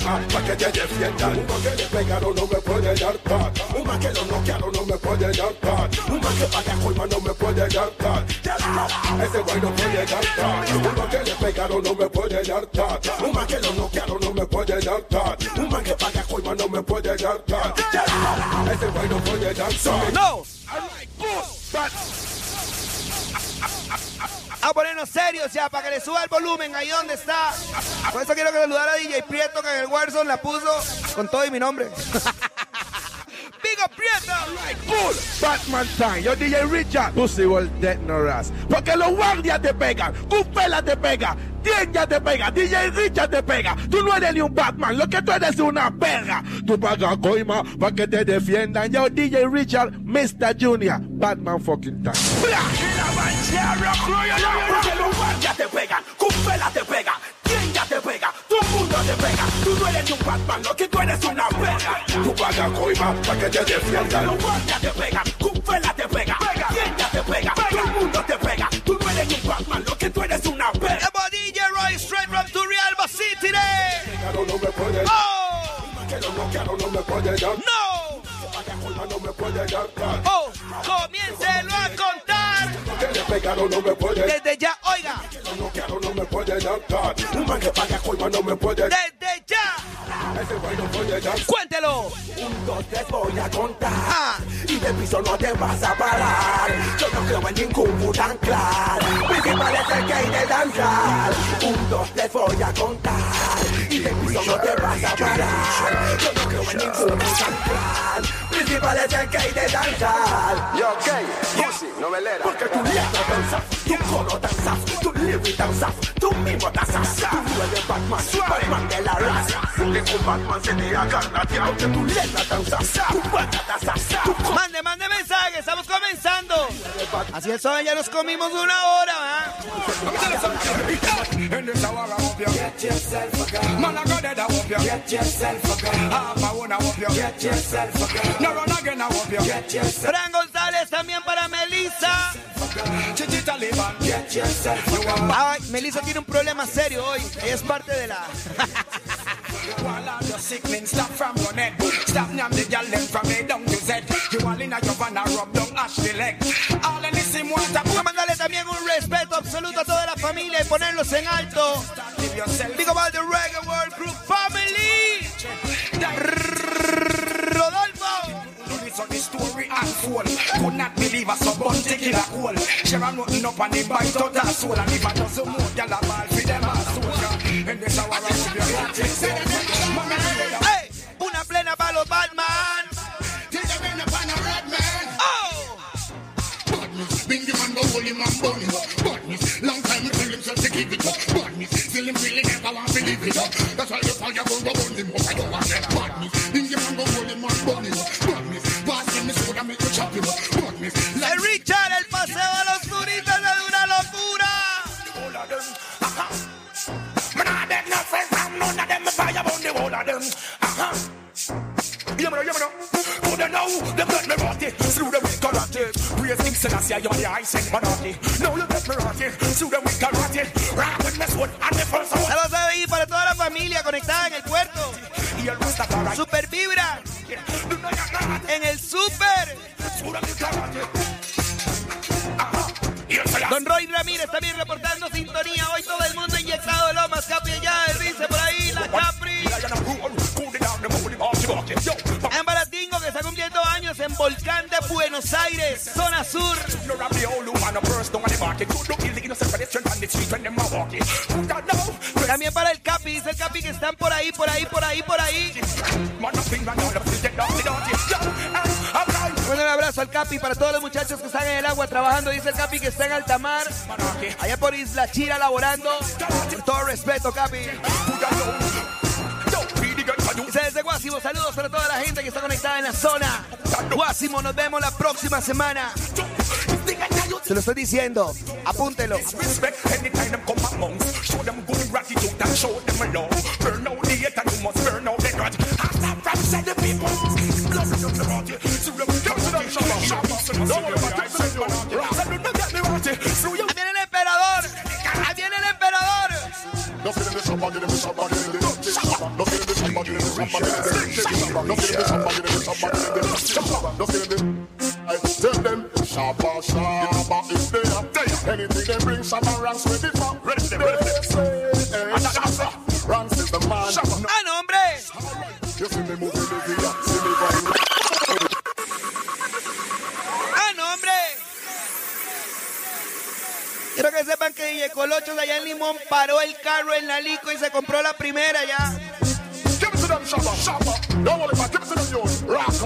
coima pa' que te defiendan. Un man que le pegaron no me puede dar paz. Un man que lo noquearon no me puede dar paz. Un man que paga coima no me puede dar paz. Ese güey no puede dar paz. Un man que le pegaron no me puede dar paz. Un man que lo noquearon no me puede dar paz. Un man que paga coima no me puede dar paz. Ese güey no puede dar paz. No. A ponernos serios ya, para que le suba el volumen ahí donde está. Por eso quiero saludar a DJ Prieto, que en el Warzone la puso con todo y mi nombre. Big up Prieto. Full Batman time, yo DJ Richard, Pussy World Dead no ras. Porque los guardias te pegan, Cupela te pega, Tien ya te pega, DJ Richard te pega. Tú no eres ni un Batman, lo que tú eres es una perra. Tú pagas coima para que te defiendan. Yo DJ Richard, Mr. Junior, Batman fucking time. Porque guardias te pegan, Cúpela te pega, ¿quién ya te pega? Todo el mundo te pega. Tú no eres un Batman, lo que tú eres una perra. Tu paga coima pa' que te defiendan. Guardias te pegan, Cupela te pega, ya te pega, todo el mundo te pega. Tú no eres un Batman, lo que tú eres una perra. About DJ Roy straight from Turrialba City. No puede Oh, no no me puede no. Coima, no me puede dar. Oh, comiéncelo a contar. Que le pegaron, no me puede dar. Desde ya, oiga, No me puede dar. Un man que paga no me puede desde ya. Ese güey no puede dar. Cuéntelo. Un, dos, tres, voy a contar. Ah. Y de piso no te vas a parar. Yo no creo en ningún tan claro. Principal es el que hay de danzar. Un, dos, tres, voy a contar. Y de piso no te vas a parar. Yo no creo en ningún tan claro. Es el que hay de danzar. Yo, ok, Pussy, novelera. Porque tu letra danzas, tu coro danzas, tu lyric danzas, tú mismo danzas. Tú eres Batman, Batman de la raza. Ningún Batman se te agarra, tío, que tu letra danzas, tu banda tu coro Mande, mande mensaje, estamos comenzando. Así es, ya nos comimos una hora, ¿ah? In this hour I hope you get yourself a gun. Man I got it I hope you get yourself a gun. Half a one I hope you get yourself a gun. Run again I hope you get yourself Fran González también para Melissa. Chichita Liban get yourself. Ay, Melissa tiene un problema serio hoy. Ella es parte de la. While I'm just sickening, stop from your neck. Stop nyam the gal them from A down to Z. You all in a your van a rub down ash the leg. All in a mandarle también un respeto absoluto a toda la familia y ponerlos en alto. Big about the Reggae World Group Family. Rodolfo. Listen the story unfold. Could not believe a so bun taking a hole. Share a nothing up and they bite out her soul. And if I doesn't more, gal a ball for them a soldier. In this hour I hope you get allá por Isla Chira laborando. Todo respeto, Capi. Dice desde Guásimo, saludos para toda la gente que está conectada en la zona. Guásimo, nos vemos la próxima semana. Se lo estoy diciendo, apúntelo.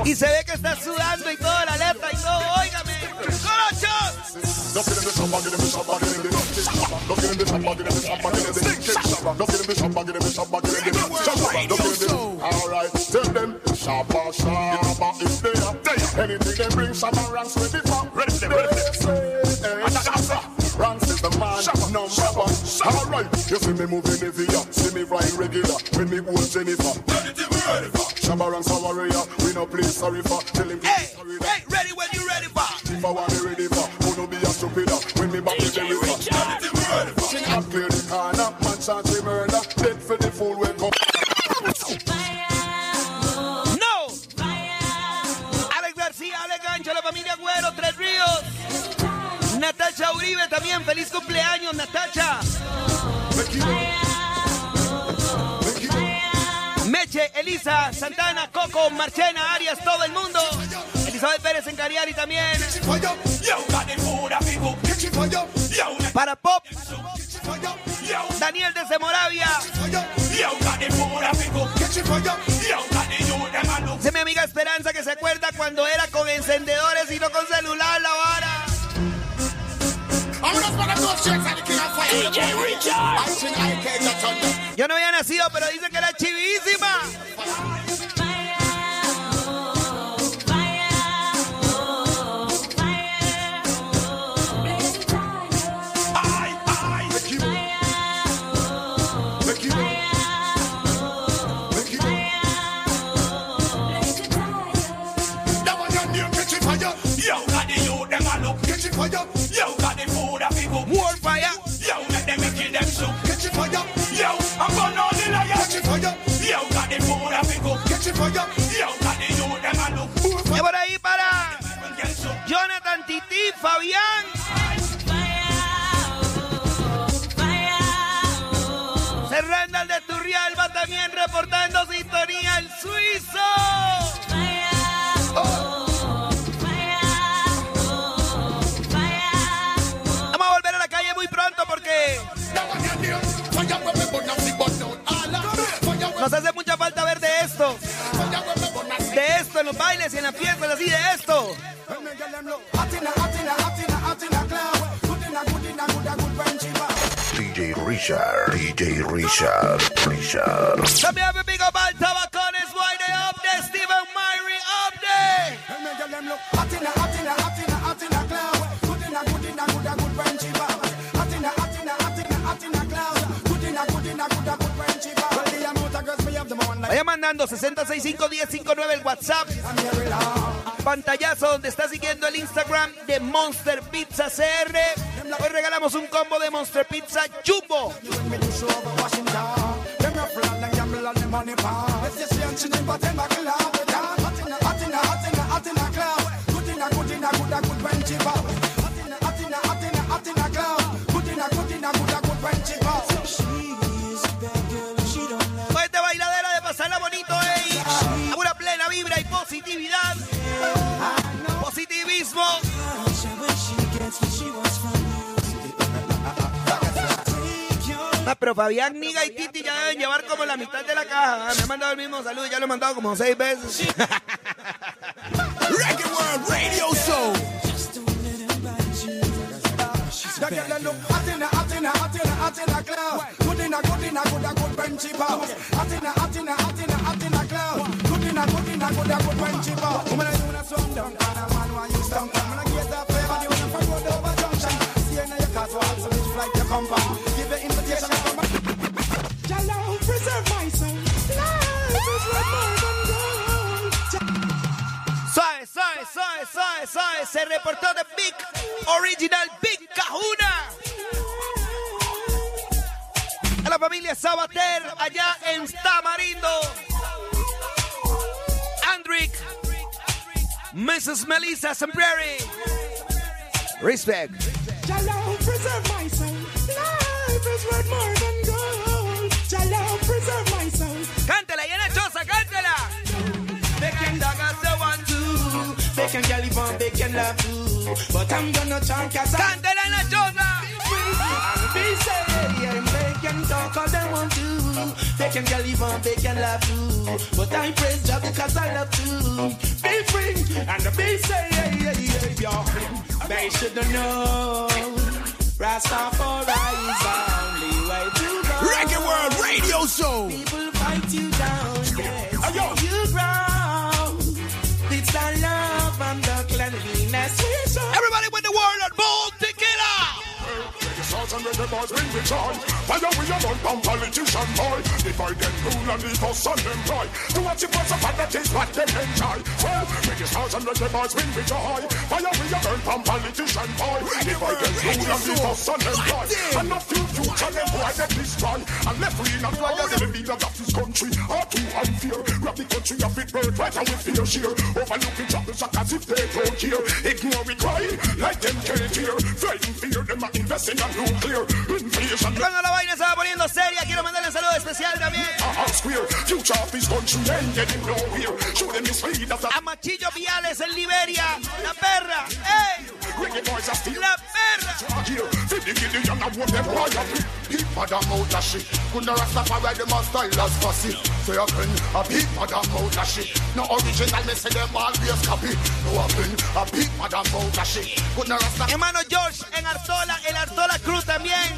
Y se ve que está sudando y toda la letra y todo, óigame. ¡Colochos! Encendedores y no con celular la vara. DJ Richard. Yo no había nacido, pero dice que era chivísima. Liars. Catch it fire. Yo, got the food of people. Catch it fire. Yo, got the youth them a look. Y por ahí para Jonathan Titi, Fabián. Esto en los bailes y en las fiestas, así de esto. DJ Richard, DJ Richard, Richard. Mandando 665-1059 el WhatsApp. Pantallazo donde está siguiendo el Instagram de Monster Pizza CR. Hoy regalamos un combo de Monster Pizza Jumbo. Positividad. Positivismo. Ah, pero Fabián, Niga y Titi ya deben llevar como la mitad de la caja. Ah, me han mandado el mismo saludo, ya lo he mandado como seis veces. World Radio Show. That girl that look hot in a, hot in a, hot in a, hot in a cloud. Good in a, good in a, good a, good Frenchy bounce. Hot in a, hot in a, in a, you. Se reportó de Big Original Big Cajuna. A la familia Sabater allá en Tamarindo. Andrick. Mrs. Melissa Sombreri. Respect. Jalo, preserve my soul. Life is worth more than gold. Jalo, preserve my soul. Cántela, llena chosa, cántela. Bacon dog as the one too. Bacon girl live on bacon love too. But I'm gonna chant cause Cántela en la chosa. To. Bacon girl live on bacon love too. But I praise God because I love to. Be free and be say, yeah, yeah, yeah, yeah. They should know. Rastafari is the only way to go. Reggae World Radio Show. People fight you down, yes. You grow. It's the love and the cleanliness we show. Everybody with the word on bold, it and reggae boys bring me joy. Fire we a from politician boy. Divide them rule and leave us them cry. To watch the parts of that is what they enjoy. Well, reggae stars and reggae boys bring me joy. Fire we a from politician boy. Divide them rule and leave us them cry. And not few future them boy they destroy. And left we not fly as the leaders of this country are too unfair. Grab the country of it birth right and with fear sheer. Overlooking troubles as if they don't care. Ignore it crying like them can't hear. Frightened fear them are investing on nuclear. Cuando la vaina va poniendo seria, quiero mandarle un saludo especial también. A Machillo Viales en Liberia. La perra. ¡Ey! La perra. Here. Fifty million of what them royalty. Big madam out of shit. Couldn't Rastafari them a style as fussy. Say again, a big madam out of shit. No original, me say them always copy. No again, a big madam out of shit. Couldn't Rastafari. Hermano George en Artola, el Artola Cruz también.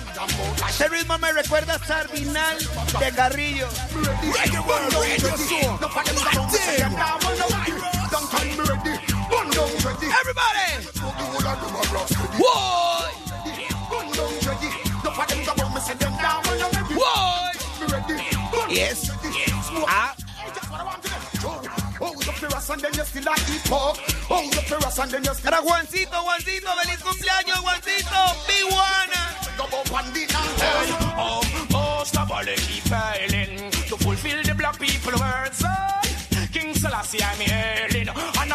Este ritmo me recuerda a Sardinal de Carrillo. Everybody! Whoa! Whoa! Yes. Ah. Para Juancito, Juancito, feliz cumpleaños, Juancito,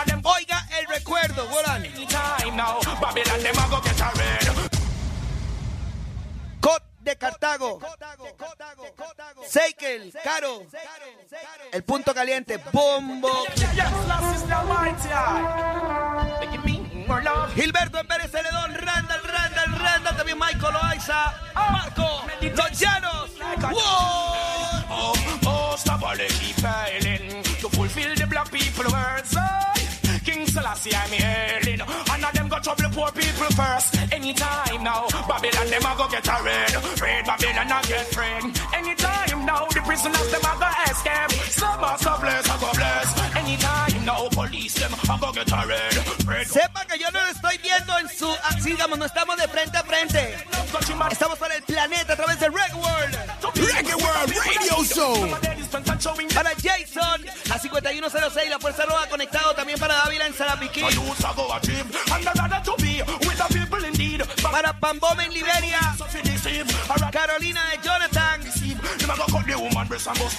them Oiga el recuerdo, Golan. De Cartago. Seikel, Caro. El punto caliente, Bombo. Gilberto Pérez Celedón, Randall, Randall, Randall, también Michael Loaiza, Marco, Los Llanos. Oh, oh, stop all the keep failing to fulfill the black people words. King Selassie, I'm go trouble poor people first. Anytime now, Babylon, them a go get a red. Red Babylon, a get friend. Anytime now, the prisoners, them a go escape. Some are so blessed, a go bless. Anytime Red Sepa que yo no lo estoy viendo en su. Así digamos, no estamos de frente a frente. Estamos para el planeta a través de Reggae World. Reggae World Radio Show. Para Jason, a 5106, la Fuerza Roja conectado también para Dávila en Sarapiquí. Para Pambome en Liberia. Carolina de Jonathan.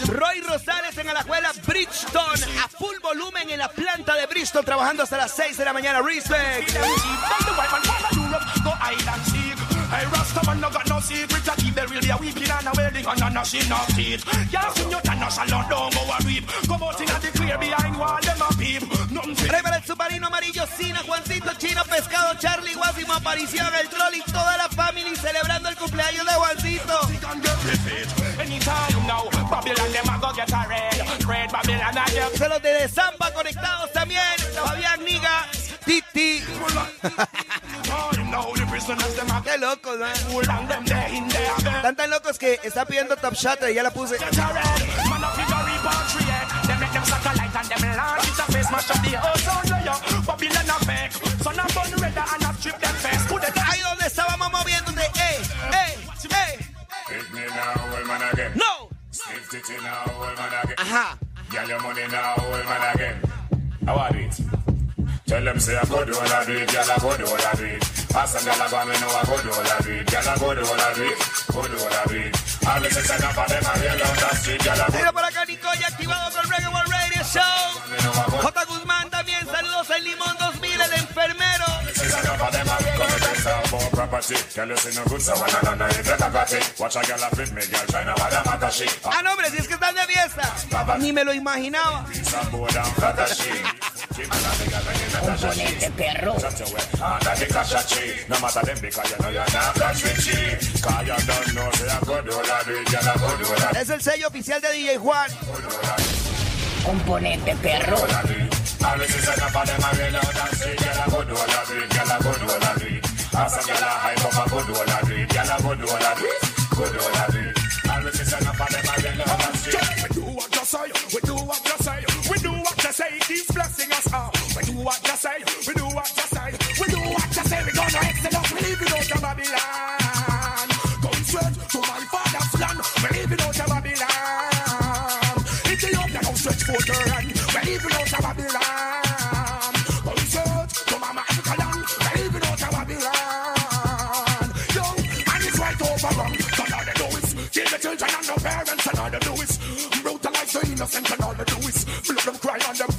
Roy Rosales en Alajuela, Bridgestone. A full volumen en la planta de Bristol, trabajando hasta las 6 de la mañana. Respect. Hey, Rasta man no got no secret to keep. There will be a weeping and a wedding and a gnashing of teeth. Yeah, when you turn us alone, don't go a reap. Come out in the clear behind wall, them a peep. Para el submarino amarillo, Sina, Juancito, Chino, Pescado, Charlie, Guasimo, Aparición, el troll y toda la familia celebrando el cumpleaños de Juancito. Anytime now, Babylon them a go get a red. Red Babylon a get Se los de Zamba conectados también. Fabián Niga, Titi. Qué locos, ¿no? Están tan locos que está pidiendo Top Shot y ya la puse. Ahí donde estábamos moviéndote. Old man again. ¡No! Ajá. Them say I go do all I do it, girl I go do all I do it. Ask them girl I go me know I go do all I do it, girl I go do all I do it, go do all I do it. All the sex and for them I real down the street, girl I go. Mira por acá Nicoya activado con Reggae World Radio Show. J. Guzmán también, saludos en Limón property. Girl you see no good so one another you better got it. Watch a girl a fit me, girl try now what them matter shit. Ah, no, hombre, si es que están de fiesta. Ni me lo imaginaba. Componente perro. A. No matter them because you know you're not with. Cause you don't know say girl Es el sello oficial de DJ Juan. Componente perro. Girl girl I go do all I do it. Ask a girl a hype up, I go do all I do it, girl I go do all I do it, go do all I do it. All the sex and for them I real down the street. We do what you say, we do what you say, we do what you say, keep blessing us all. We do what you say, we do what all they do is. Brutalize the innocent, and all they do is. Blood them cry on them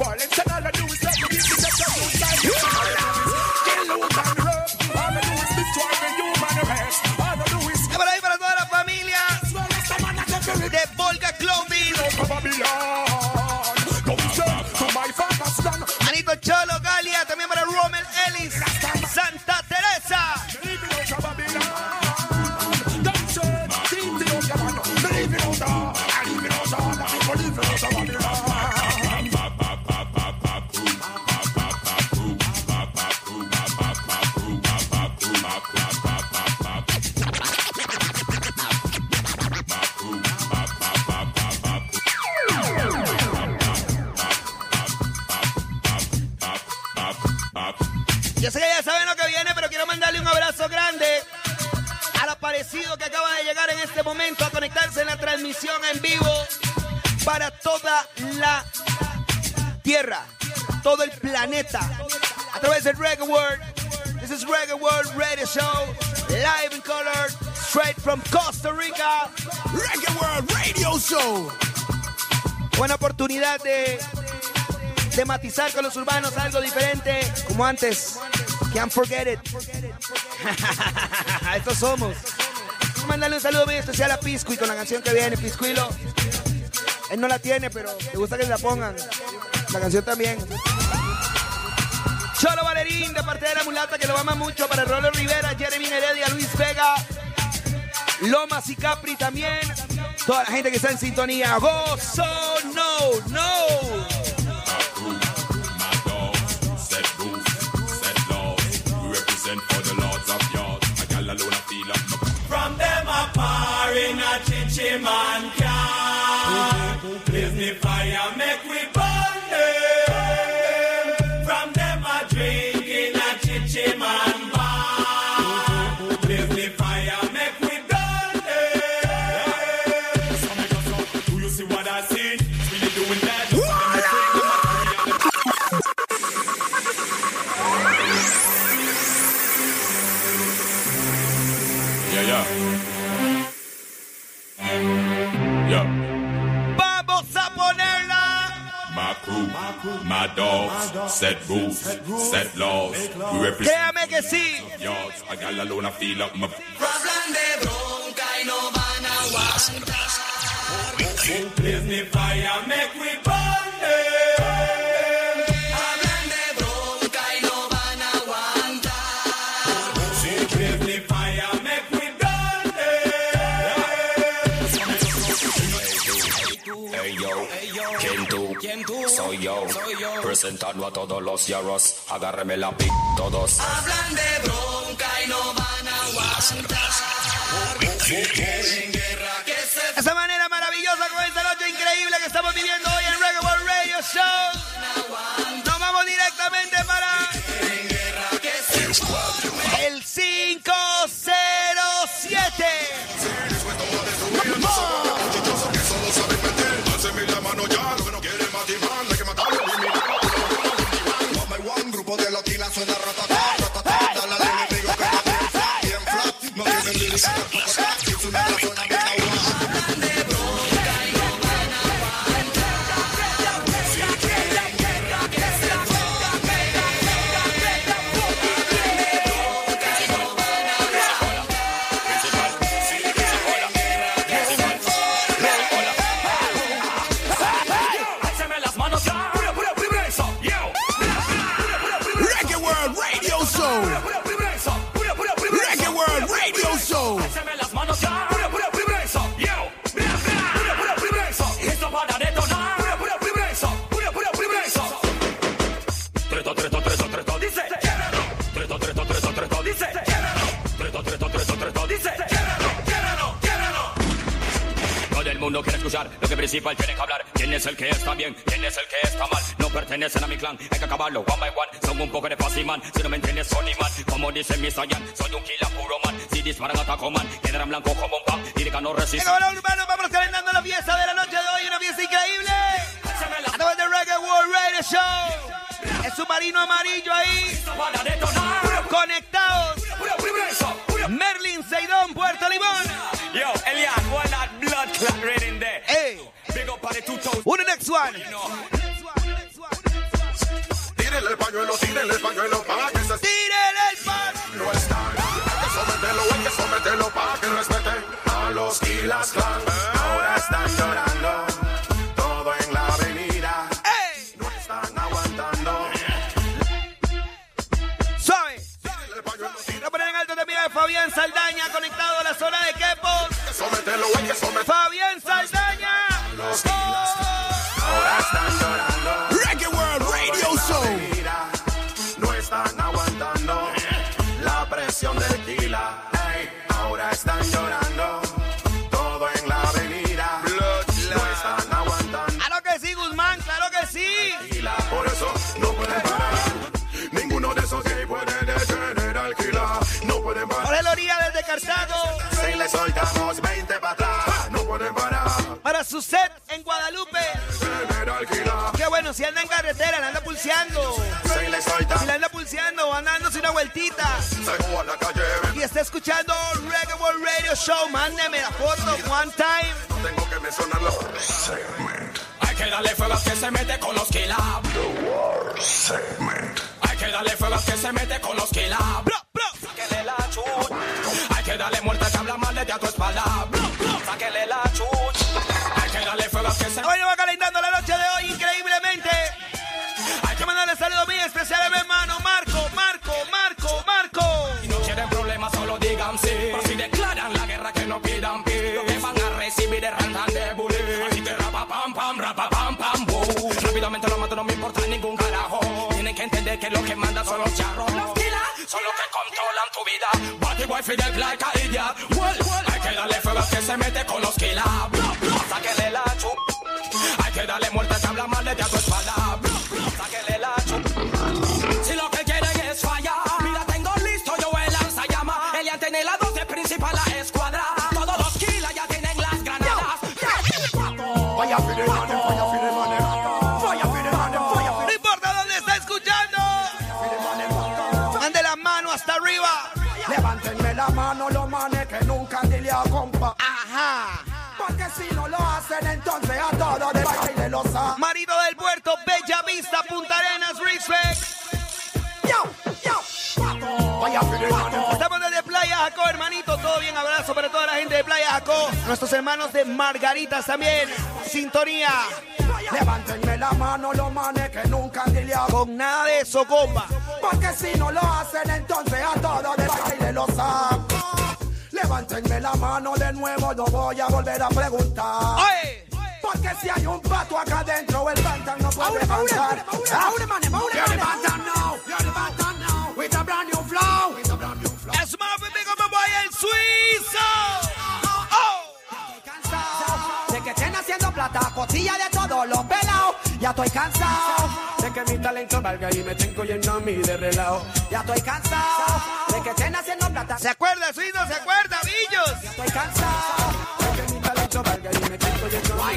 Reggae World Radio Show, live in color, straight from Costa Rica. Reggae World Radio Show. Buena oportunidad de, de matizar con los urbanos algo diferente, como antes. Can't forget it. Estos somos. Mandarle un saludo muy especial a Pisco y con la canción que viene, Piscuilo. Él no la tiene, pero le gusta que se la pongan. La canción también. De parte de la mulata, que lo ama mucho. Para Rolo Rivera, Jeremy Heredia, Luis Vega, Lomas y Capri también. Toda la gente que está en sintonía. Gozo, no, no. My From them a man set rules, set laws. We represent Créame que sí. yards. A gal alone I feel up my Hablan de bronca y no van a aguantar. Blaze me fire, make we Presentando a todos los yarros. Agárreme la pic, todos. Hablan de bronca y no van a aguantar. Quieren guerra que se Esa manera maravillosa con esta noche increíble que estamos viviendo hoy en Reggae World Radio Show. Nos vamos directamente para lo que tiene que hablar. ¿Quién es el que está bien? ¿Quién es el que está mal? No pertenecen a mi clan, hay que acabarlo one by one. Son un poco de fácil man, si no me entiendes son imán. Como dice mi Sayan, soy un killer puro man. Si disparan ataco man, quedarán blancos como un pan. Lírica no resiste. Venga, bueno, urbanos, vamos calentando la fiesta de la noche de hoy, una fiesta increíble. A través de Reggae World Radio Show. El submarino amarillo ahí. Who the next one? Tírenle el pañuelo, tírenle el pañuelo para que se... Tírenle el pañuelo. No está Hay que someterlo, hay que someterlo para que respeten a los Clan. Ahora Orilla desde Cartago. Si le soltamos 20 para atrás. No pueden parar. Para su set en Guadalupe. Qué bueno, si anda en carretera, la anda pulseando. Si le soltamos. Si la anda pulseando anda dándose una vueltita. A la calle. Y está escuchando Reggae World Radio Show. Mándeme la foto one time. Tengo que mencionarlo. Hay que darle fuego que se mete con los kilab. Segment. Hay que darle fuego que se mete con los kilab. Que habla mal boy fidel like a idiot. Well, well. Hay que darle fuego al que se mete con los kilas. A todos de baile los ha. Marido del puerto, Bella Vista, Punta Arenas, Respect. Yo, yo. Vaya. Estamos desde Playa Jacó, hermanito. Todo bien, abrazo para toda la gente de Playa Jacó. Nuestros hermanos de Margaritas también. Sintonía. Levántenme la mano los manes que nunca han dileado. Con nada de eso, compa. Porque si no lo hacen, entonces a todos de baile los saco. Levántenme la mano de nuevo, no voy a volver a preguntar. ¡Oye! Porque si hay un pato acá adentro, el Bantan no puede cantar. Ahora, mane, ahora, mane. Bantan now, you're the now. With a brand new flow. With a brand new flow. Es más, big up my boy, el suizo. Oh. De que estén haciendo plata, costilla de todos los pelados. Ya estoy cansado de que mi talento valga y me estén cogiendo a mí de relajo. Ya estoy cansado de que estén haciendo plata. ¿Se acuerda, suizo? ¿Se acuerda, Villos? Ya estoy cansado de que mi talento valga y me estén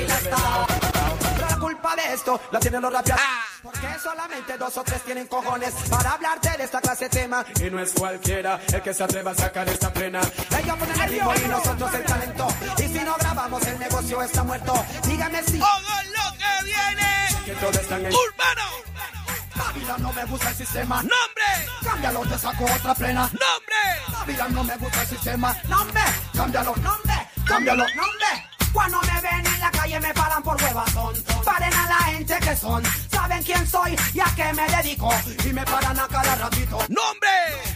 la culpa de esto la tienen los raperos. Porque solamente dos o tres tienen cojones para hablarte de esta clase de tema. Y no es cualquiera el que se atreva a sacar esta plena. Ellos ponen el ritmo y nosotros el talento. Y si no grabamos, el negocio está muerto. Dígame si. ¡Ojo lo que viene! Que todos están en. ¡Urbano! Babylon no me gusta el sistema. ¡Nombre! Cámbialo, te saco otra plena. ¡Nombre! Babylon no me gusta el sistema. Nombre, cámbialo, nombre, cámbialo, nombre. Cuando me ven en la calle me paran por huevazón. Paren a la gente que son. Saben quién soy y a qué me dedico. Y me paran a cada ratito. ¡Nombre!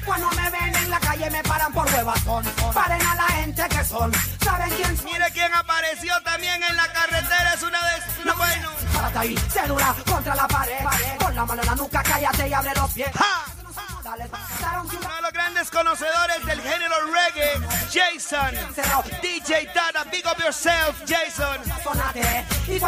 Cuando me ven en la calle me paran por huevazón. Paren a la gente que son. Saben quién soy. Mire quién apareció también en la carretera. Es una de... No, bueno. Párate ahí, cédula contra la pared. Con la mano en la nuca, cállate y abre los pies. ¡Ja! Uno de los grandes conocedores del género reggae, Jason. DJ Dada, big up yourself, Jason.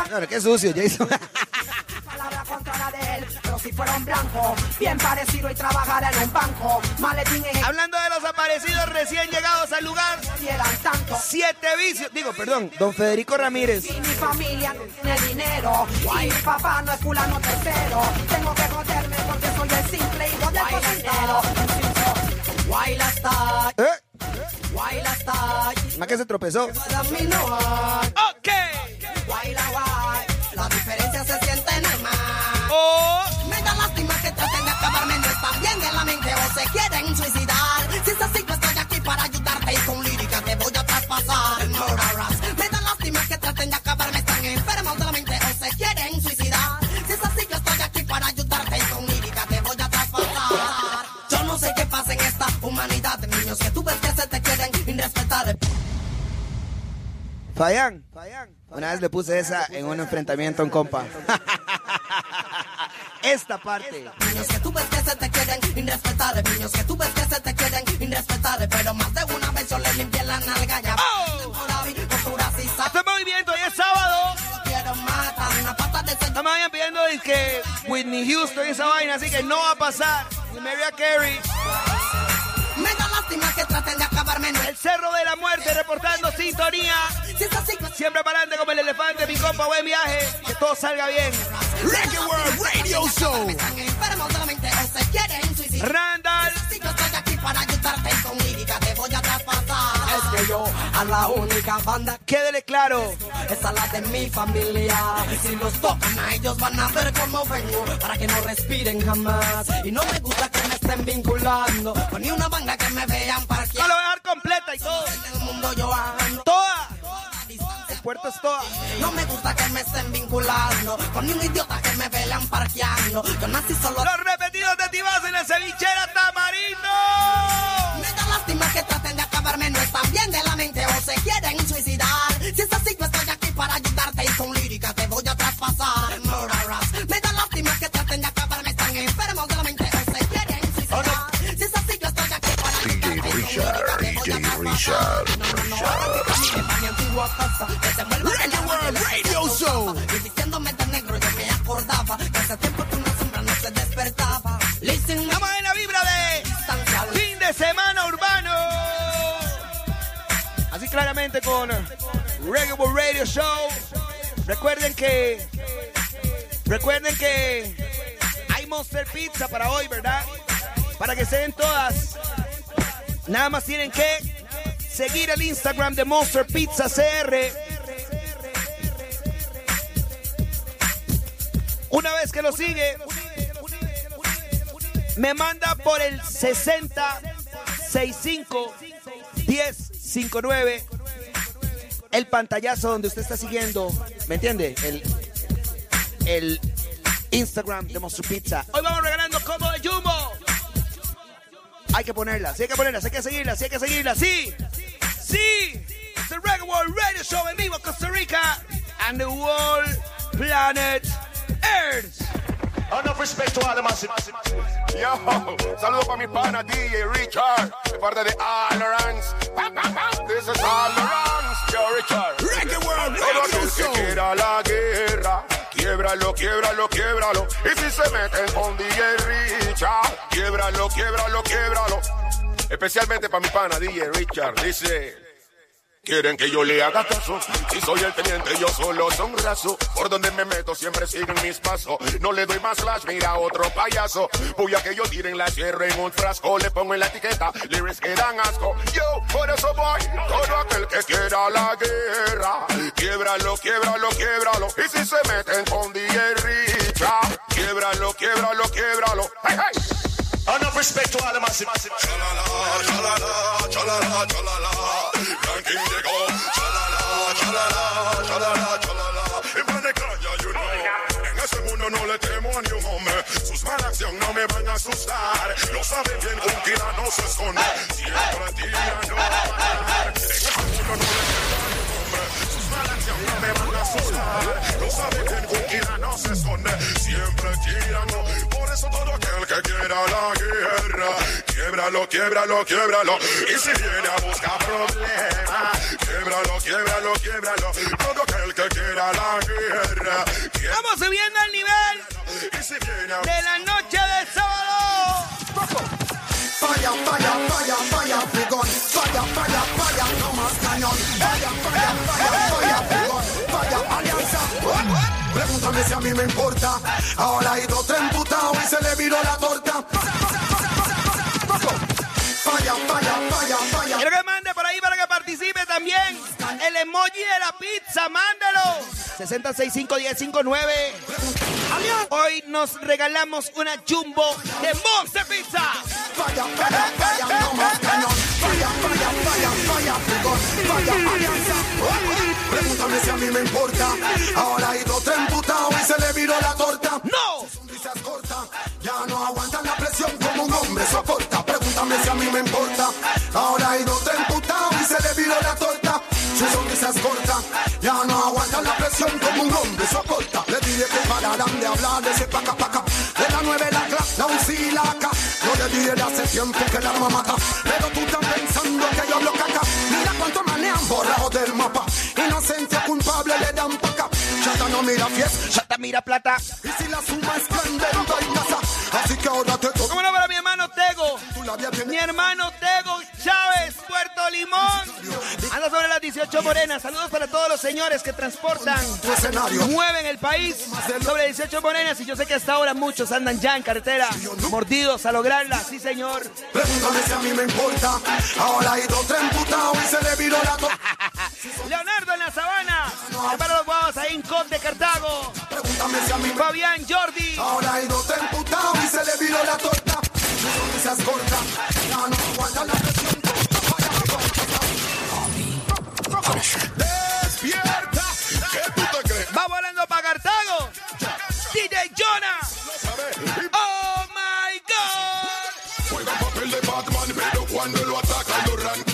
Claro, qué sucio, Jason. palabra contra de él, pero si fuera un blanco, bien parecido y trabajara en un banco, maletín en Hablando de los aparecidos recién llegados al lugar, eran tanto. siete vicios. Digo, perdón, don Federico Ramírez. Y mi familia no tiene dinero, y mi papá no es fulano tercero. Tengo que joderme porque soy el simple hijo del cocinero. Guayla está, ¿Eh? guayla está. Más que se tropezó. Ok. Quieren suicidar. Si es así, yo estoy aquí para ayudarte y con lírica te voy a traspasar. Murderers, me da lástima que traten de acabarme, están enfermos de la mente o se quieren suicidar. Si es así, yo estoy aquí para ayudarte y con lírica te voy a traspasar. Yo no sé qué pasa en esta humanidad niños que tú ves que se te quieren irrespetar. Fayan, una vez le puse esa en un enfrentamiento a un compa. Esta parte. Niños que tú ves que se te quieren irrespetar, niños que tú ves que se te quieren irrespetar, pero más de una vez yo le limpié la nalga ya. Este movimiento hoy es sábado. No me vayan pidiendo que Whitney Houston y esa vaina, así que no va a pasar. Mariah Carey. Me da lástima que traten de acabarme. El Cerro de la Muerte reportando sintonía. Siempre para adelante como el elefante, mi compa, buen viaje. Que todo salga bien. Reggae World Radio Show. Randall. Si yo estoy aquí para ayudarte con lírica te voy a traspasar. Es que yo a la única banda Quédele claro. Esa es la de mi familia. Si los tocan a ellos van a ver cómo vengo para que no respiren jamás. Y no me gusta que me estén vinculando con ni una banda que me vean parquear. No lo voy a dar completa y todo. En el mundo yo ando. Toda. El puerto es toda. No me gusta que me estén vinculando con ni un idiota que me vean parqueando. Yo nací solo. Los repetidos de Tibás en la cevichera Tamarindo. Me da lástima que traten de acabarme, no están bien de la mente o se quieren suicidar. Si es así, yo estoy aquí para ayudarte y con lírica te voy a traspasar. Murderers. Me da lástima que traten de acabarme, están enfermos de la mente o se quieren suicidar. Si es así, yo estoy aquí para DJ Richard, DJ Richard, Richard. mi antigua casa, que se vuelva Reggae World Radio Show. Y diciéndome de negro, yo me acordaba que hace tiempo que una sombra no se despertaba. Listen, Estamos con Reggae Radio Show. Recuerden que. Recuerden que hay Monster Pizza para hoy, ¿verdad? Para que se den todas. Nada más tienen que seguir el Instagram de Monster Pizza CR. Una vez que lo sigue, me manda por el 60 65 10 59 el pantallazo donde usted está siguiendo, ¿me entiende? El, el Instagram de Monster Pizza. Hoy vamos regalando combo de Jumbo. Hay que ponerla, sí hay que ponerla, sí hay que seguirla, sí hay que seguirla, sí. Sí. El Reggae World Radio Show en vivo Costa Rica and the world planet Earth. Enough respect to all the massive. Yo, saludo para mi pana DJ Richard, de parte de Allorans. This is Allorans, yo Richard. Reggae World Todo Radio aquel que quiera la guerra, quiebralo, quiebralo, quiebralo. Y si se meten con DJ Richard, quiebralo, quiebralo, quiebralo. Especialmente para mi pana DJ Richard, dice. Quieren que yo le haga caso. Si soy el teniente, yo solo son raso. Por donde me meto, siempre siguen mis pasos. No le doy más flash, mira otro payaso. Voy a que yo tiren la sierra en un frasco. Le pongo en la etiqueta, lyrics que dan asco. Yo, por eso voy. Todo aquel que quiera la guerra. Quiebralo, quiebralo, quiebralo. Y si se meten con DJ Richard, quiebralo, quiebralo, quiebralo. Hey, hey. Enough respect to all the massive. Chalala, chalala, chalala, chalala. Ranking they go. Chalala, chalala, chalala, chalala. Y pa' de calle, you know. En ese mundo no le temo a ni un hombre. Sus malas acciones no me van a asustar. Lo sabe bien, un tira no se esconde. Siempre. En ese mundo no le temo a ni un hombre. No me van a asustar. Lo sabe bien, un tira no se esconde. Siempre tira no. Por eso todo aquel que quiera la guerra, quiebralo, quiebralo, quiebralo. Y si viene a buscar problemas, quiebralo, quiebralo, quiebralo. Todo aquel que quiera la guerra. Vamos subiendo al nivel de la noche. Fire, fire, fire, fire, figón. Fire, fire, fire, no más cañón. Fire, fire, fire, fire. Fire, alianza. Pregúntame si a mí me importa. Ahora hay dos tres emputados y se le viró la torta. Fire, fire, fire, fire. Por ahí para que participe también. El emoji de la pizza, mándalo. 60651059. Hoy nos regalamos una jumbo de Monster Pizza. Pregúntame si a mí me importa. Ahora hay dos tres emputados y se le viró la torta. ¡No! Sonrisas cortas. Ya no aguantan la presión como un hombre soporta. Pregúntame si a mí me importa. Ahora hay dos tres la torta. Sus sonrisas cortas. Ya no aguantan la presión como un hombre soporta. Le dije que pararan de hablar de ese paca paca. De la nueve la cla, la la AK. No le dije de hace tiempo que el arma mata. Pero tú estás pensando que yo hablo caca. Mira cuánto manejan borrado del mapa. Inocente culpable le dan paca. Chata no mira fiesta. Chata mira plata. Y si la suma es grande, no hay casa. Así que ahora te Mi hermano Tego Chávez, Puerto Limón. Anda sobre las 18 morenas. Saludos para todos los señores que transportan, mueven el país sobre 18 morenas. Y yo sé que hasta ahora muchos andan ya en carretera, mordidos a lograrla. Sí, señor. Pregúntame si a mí me importa. Ahora hay dos tres y se le viró la torta. Leonardo en la sabana. Para los guavos ahí en Cot de Cartago. Pregúntame si a mí me Fabián Jordi. Ahora hay dos tres y se le viró la torta. Cortas. No aguantan la presión. ¡Despierta! ¿Qué tú te crees? Va volando para Cartago. DJ Jonah. Oh my God. Juega papel de Batman, pero cuando lo atacan lo ran.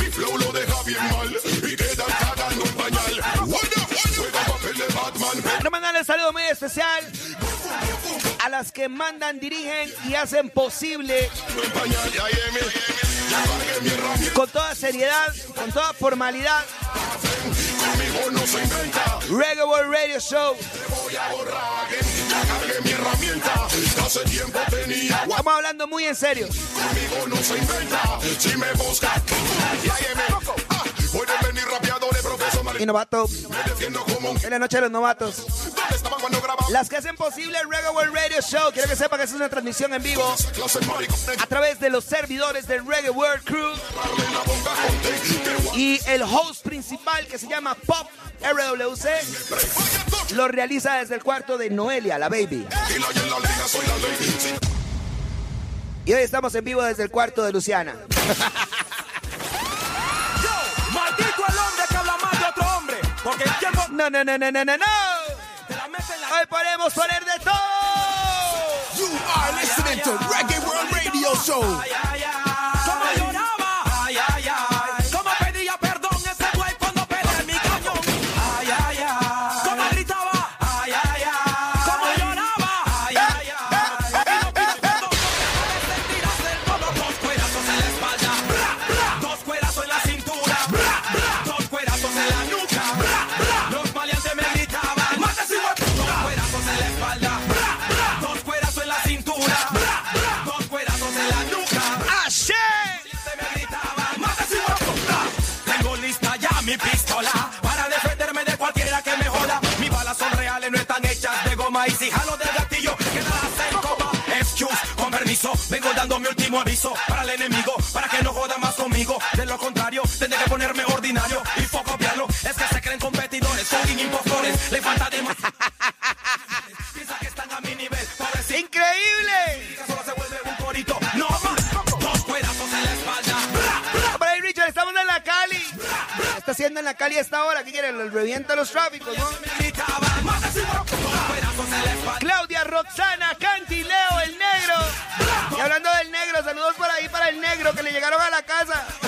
Mi flow lo deja bien mal y queda cagando en pañal. Juega papel de Batman, Quiero mandarle un saludo muy especial a las que mandan, dirigen y hacen posible con toda seriedad, con toda formalidad. Reggae Radio Show. Estamos hablando muy en serio. Conmigo no se inventa. Si me busca, ya, Yemi. Ah, Pueden venir. Y novato, en la noche de los novatos. Las que hacen posible el Reggae World Radio Show. Quiero que sepa que es una transmisión en vivo a través de los servidores del Reggae World Crew y el host principal que se llama Pop RWC lo realiza desde el cuarto de Noelia, la baby. Y hoy estamos en vivo desde el cuarto de Luciana. No, no, no, no, no, no, no. Hoy podemos poner de todo. You are listening to Reggae World Radio Show. Último aviso para el enemigo, para que no joda más conmigo. De lo contrario, tendré que ponerme ordinario y poco copiarlo. Es que se creen competidores, son impostores, le falta de más. Piensa que están a mi nivel. ¡Increíble! Solo se vuelve un corito, no más. Dos cuerazos en la espalda. Bra, bra. Para ahí, Richard, estamos en la Cali. ¿Qué está haciendo en la Cali a esta hora? ¿Qué quieren? ¿El revienta los tráficos, no? Claudia, Roxana, Canti, Leo, el. Y hablando del negro, saludos por ahí para el negro que le llegaron a la casa.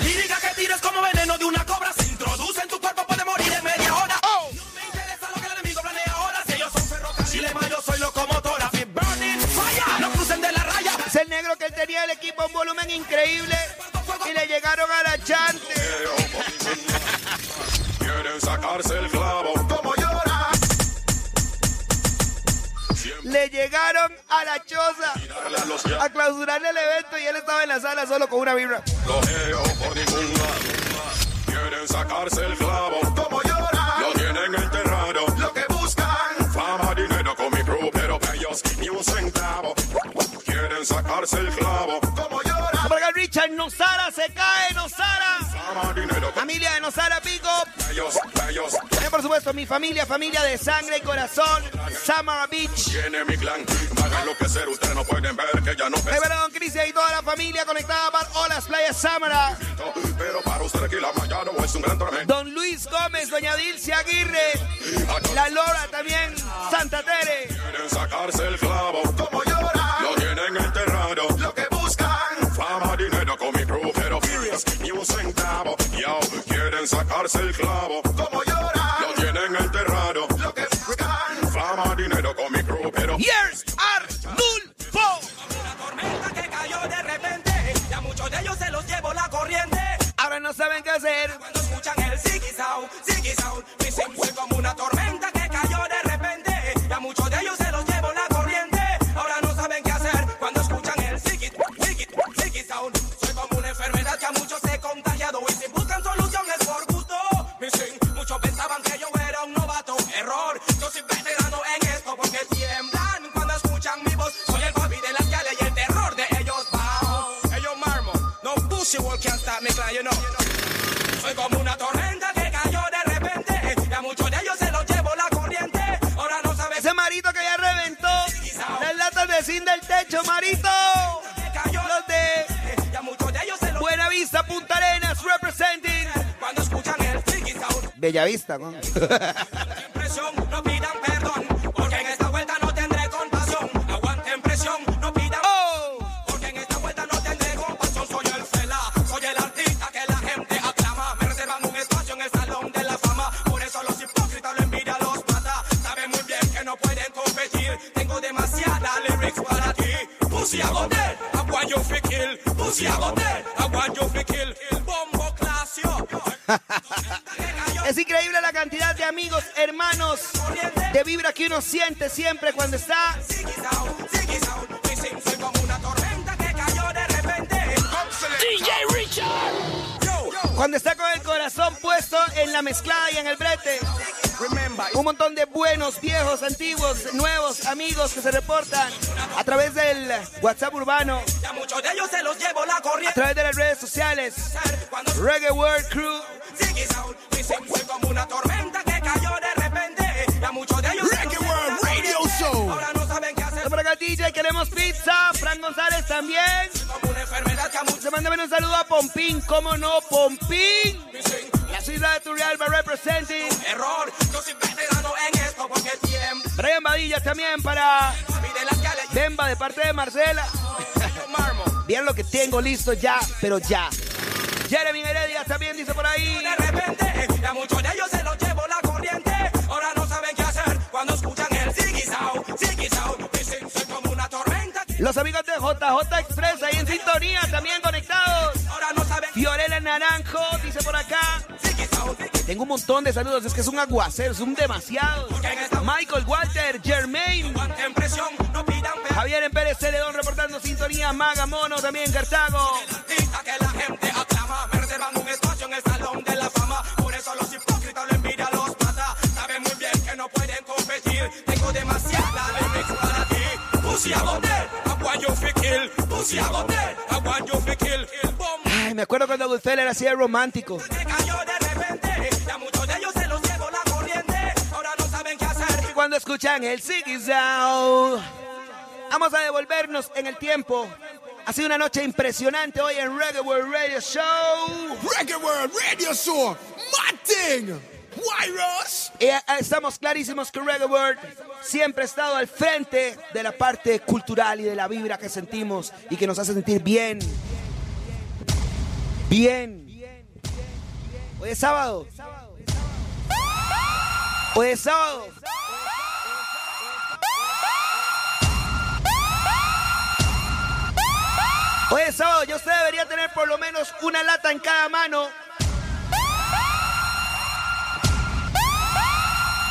Y diga que tires como veneno de una cobra. Se introduce en tu cuerpo, puede morir en media hora. Oh. No me interesa lo que el enemigo planea ahora. Si ellos son ferrocarriles, yo soy locomotora. Fit burning, fire. No crucen de la raya. Es el negro que él tenía el equipo un volumen increíble y le llegaron a la chante. quieren sacarse el clavo. Llegaron a la choza a clausurarle el evento y él estaba en la sala solo con una vibra. Lojeo por ningún lado. Quieren sacarse el clavo. Como llora. Lo tienen enterrado. Lo que buscan. Fama, dinero con mi crew, pero ellos ni un centavo. Quieren sacarse el clavo. Como llora. Por acá Richard Nosara se cae, Nosara. Fama, dinero Familia de Nosara Pico. ellos, ellos. También, por supuesto, mi familia, familia de sangre y corazón, Samara Beach. Tiene mi clan, hagan lo que ser, ustedes no pueden ver que ya no Rivera Don Cristian y toda la familia conectada para Olas Playa Samara. Pero para ustedes aquí la mañana es un gran tormento. Don Luis Gómez, Doña Dilce Aguirre, La Lora también, Santa Tere. Quieren sacarse el clavo, como lloran, lo tienen enterrado. Lo que buscan, fama, dinero con mi crew, pero furious, ni un centavo. Yo, quieren sacarse el clavo, como lloran, Years are Nulfo. tormenta que cayó de repente. Y a muchos de ellos se los llevó la corriente. Ahora no saben qué hacer. Cuando escuchan el ziggy sound, ziggy sound, pussy wall can't stop me, clan, you know. Soy como una tormenta que cayó de repente. Y a muchos de ellos se los llevó la corriente. Ahora no saben Ese marito que ya reventó las latas de zinc del techo, marito. Los de y a muchos de ellos se los Buena Vista, Punta Arenas, representing. cuando escuchan el. Bella Vista, ¿no? uno siente siempre cuando está. DJ Richard. Cuando está con el corazón puesto en la mezclada y en el brete. Un montón de buenos, viejos, antiguos, nuevos amigos que se reportan a través del WhatsApp urbano, a muchos de ellos se los llevo la a corriente. través de las redes sociales. Reggae World Crew. González también. Se manda un saludo a Pompín, ¿cómo no? Pompín. La ciudad de Turrialba representing. Error. Yo soy veterano en esto porque tiembla. Brian Badilla también para Papi de parte de Marcela. Bien lo que tengo listo ya, pero ya. Jeremy Heredia también dice por ahí. De repente. A muchos de ellos se los llevo la corriente. Ahora no saben qué hacer cuando escuchan Los amigos de JJ Express ahí en sintonía, también conectados. Ahora no saben Fiorella Naranjo dice por acá. Tengo un montón de saludos, es que es un aguacero, es un demasiado. Michael Walter, Germain. Javier en Pérez Celedón reportando sintonía, Maga Mono también Cartago. En el salón de la fama. Por eso los hipócritas lo envidia los mata. Saben muy bien que no pueden competir. Tengo demasiada para ti. Ay, me acuerdo cuando Goodfellas era así de romántico. Y. Cuando escuchan el Sound. Vamos a devolvernos en el tiempo. Ha sido una noche impresionante hoy en Reggae World Radio Show. Reggae World Radio Show. Martin. Y estamos clarísimos que Reggae World siempre ha estado al frente de la parte cultural y de la vibra que sentimos y que nos hace sentir bien. Bien. Hoy es sábado. Hoy es sábado. Hoy es sábado, ya usted debería tener por lo menos una lata en cada mano.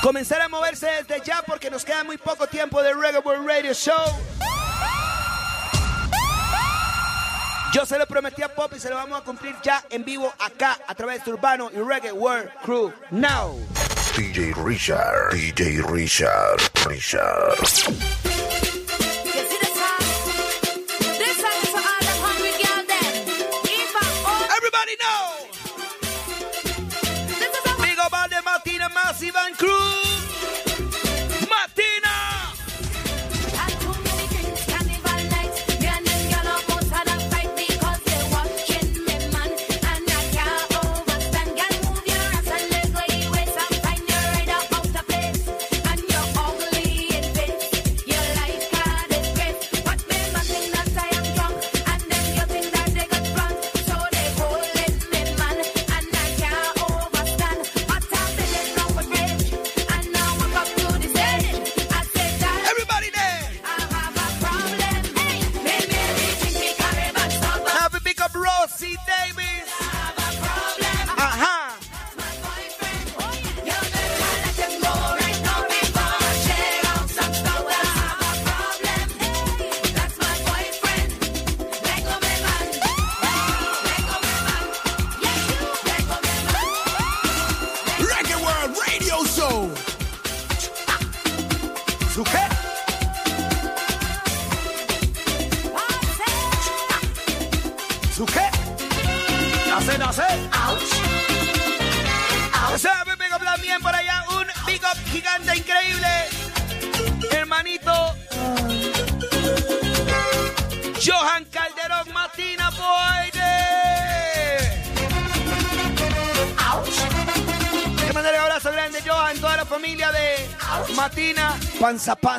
Comenzar a moverse desde ya porque nos queda muy poco tiempo de Reggae World Radio Show. Yo se lo prometí a Pop y se lo vamos a cumplir ya en vivo acá a través de Urbano y Reggae World Crew Now. DJ Richard, DJ Richard, Richard. You see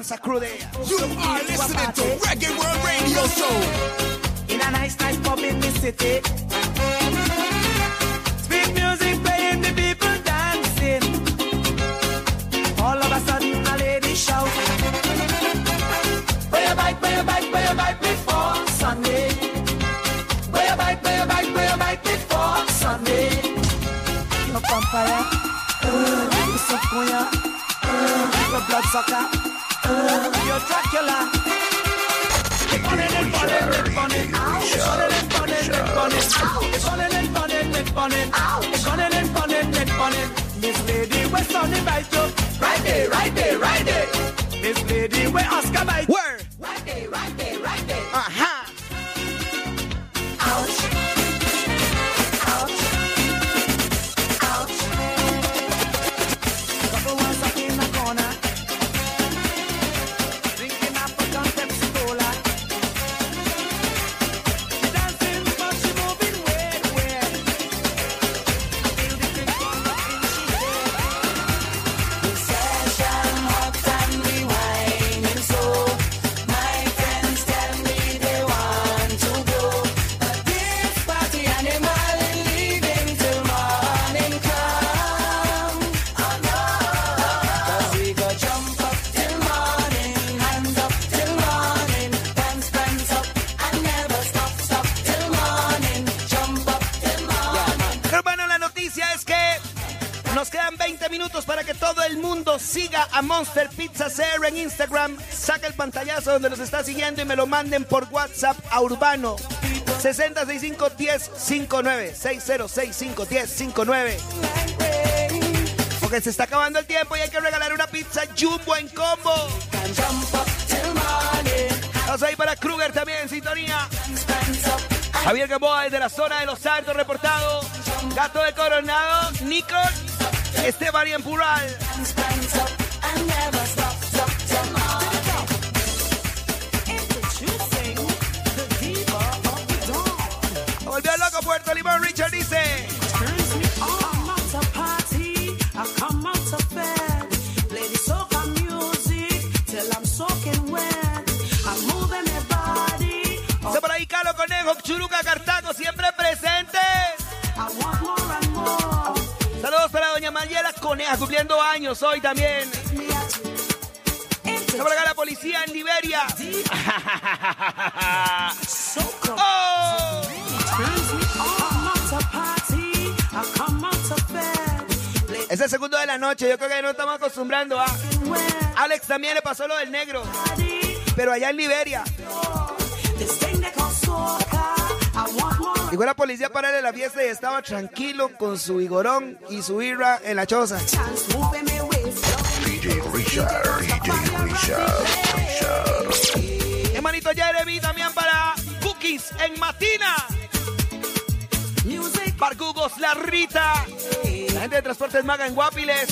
Sacude. pantallazo donde los está siguiendo y me lo manden por WhatsApp a Urbano 60651059 60651059 Porque se está acabando el tiempo y hay que regalar una pizza jumbo en combo. Estás ahí para Kruger también en sintonía. Javier Gamboa desde la zona de Los Santos reportado. Gato de Coronado, Nico, Esteban y Empural. cumpliendo años hoy también. Está acá la policía en Liberia. Oh. Es el segundo de la noche, yo creo que no estamos acostumbrando a... Alex también le pasó lo del negro, pero allá en Liberia. Llegó la policía para darle la fiesta y estaba tranquilo con su vigorón y su Ira en la choza. Hermanito Jeremy también para Cookies en Matina. Barcugos La Rita. La gente de Transportes Maga en Guapiles.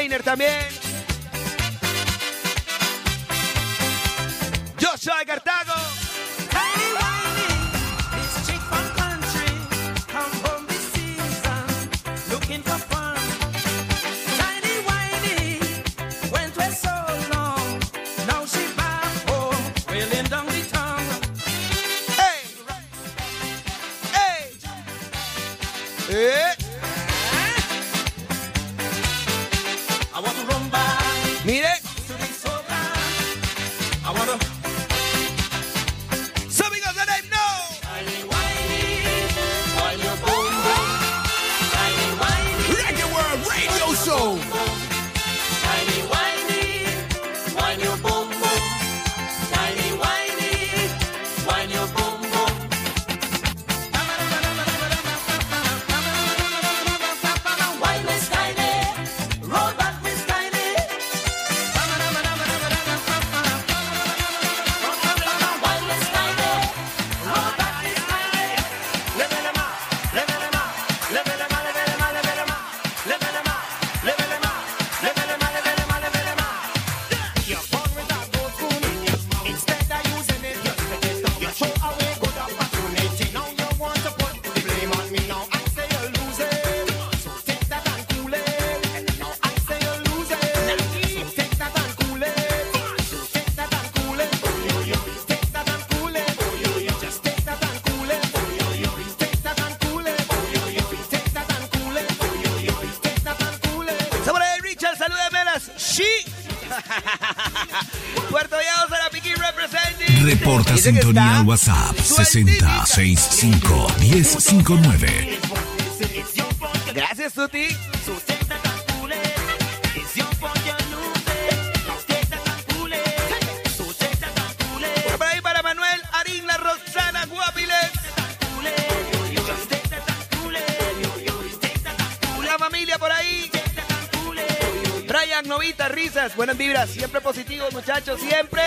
Heiner también. sintonía WhatsApp 6065 1059. Gracias, Suti. Por ahí para Manuel Arina Rosana Guapiles. La familia por ahí. Brian Novita Risas. Buenas vibras. Siempre positivos, muchachos. Siempre.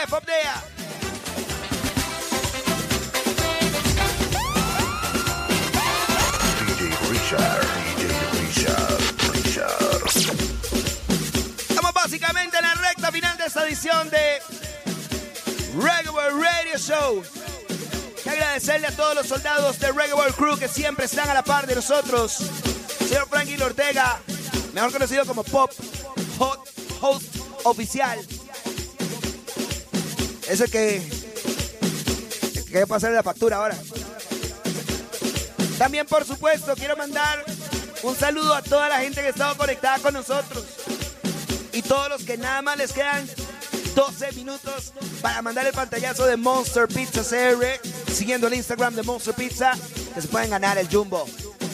left up there. Estamos básicamente en la recta final de esta edición de Regular Radio Show. Que agradecerle a todos los soldados de Regular Crew que siempre están a la par de nosotros. Señor Franklin Ortega, mejor conocido como Pop Hot Host Oficial. Eso es que. Que hay que pasar la factura ahora. También, por supuesto, quiero mandar un saludo a toda la gente que ha estado conectada con nosotros. Y todos los que nada más les quedan 12 minutos para mandar el pantallazo de Monster Pizza CR. Siguiendo el Instagram de Monster Pizza, que se pueden ganar el Jumbo.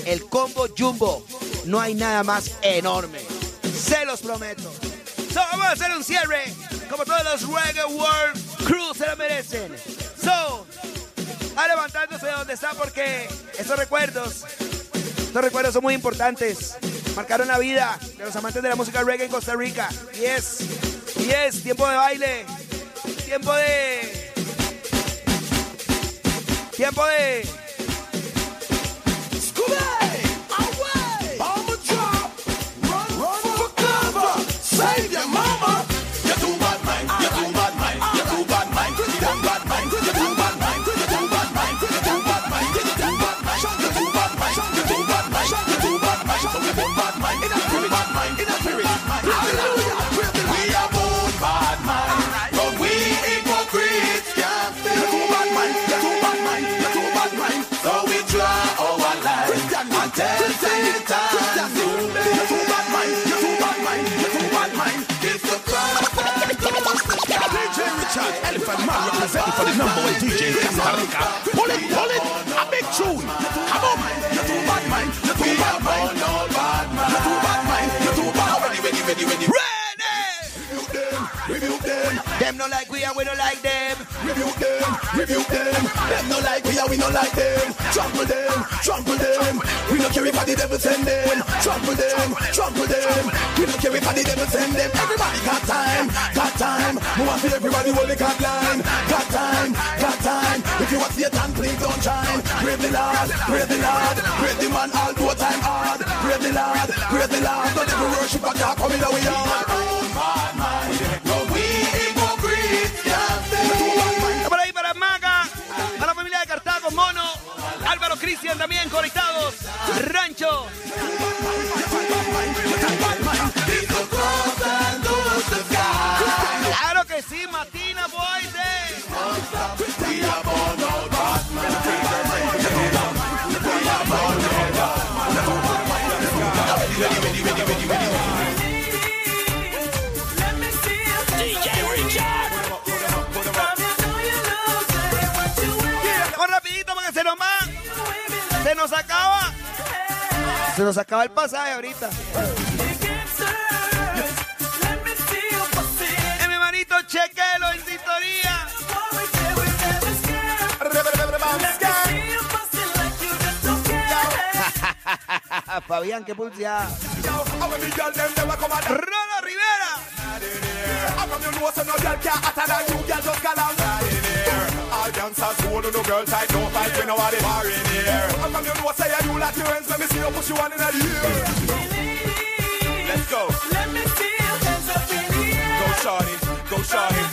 El combo Jumbo. No hay nada más enorme. Se los prometo. So, vamos a hacer un cierre. Como todos los Reggae World Cruz se lo merecen. So, a levantándose de donde está porque esos recuerdos, esos recuerdos son muy importantes. Marcaron la vida de los amantes de la música reggae en Costa Rica. Y es, y es tiempo de baile, tiempo de. Tiempo de. ¡Scuba! Elephant Man representing for the number one DJ in Costa Rica. Pull it, pull it, a big tune. Come on, You're too bad mind. You're too bad mind. No mind. You're too bad mind. You're too bad. Ready, ready, ready, ready. Rebuke them. Them. No like we and we don't like them. Rebuke them. Rebuke them. Them no like we and we no like them. Trample them. Trample them. We no care if the devil send them. Trample them. Trample them. We no care if the devil send them. Everybody got time. Time. We want everybody hold the cat line. Got time. Got time. If you want please don't shine. Praise the Lord. Praise the Lord. Praise the man time hard. Praise the Lord. Praise. Don't ever worship a God coming away Mono, Álvaro Cristian también conectados. Rancho. Nos acaba. Se nos acaba el pasaje ahorita. Eh, mi hermanito, chequelo en sintonía. Fabián, qué pulseada. Rolo Rivera. How come you know say you like your hands? Let me see you push you on in the air. Let's go. Let me see your hands up in the air. Go shawty, go shawty.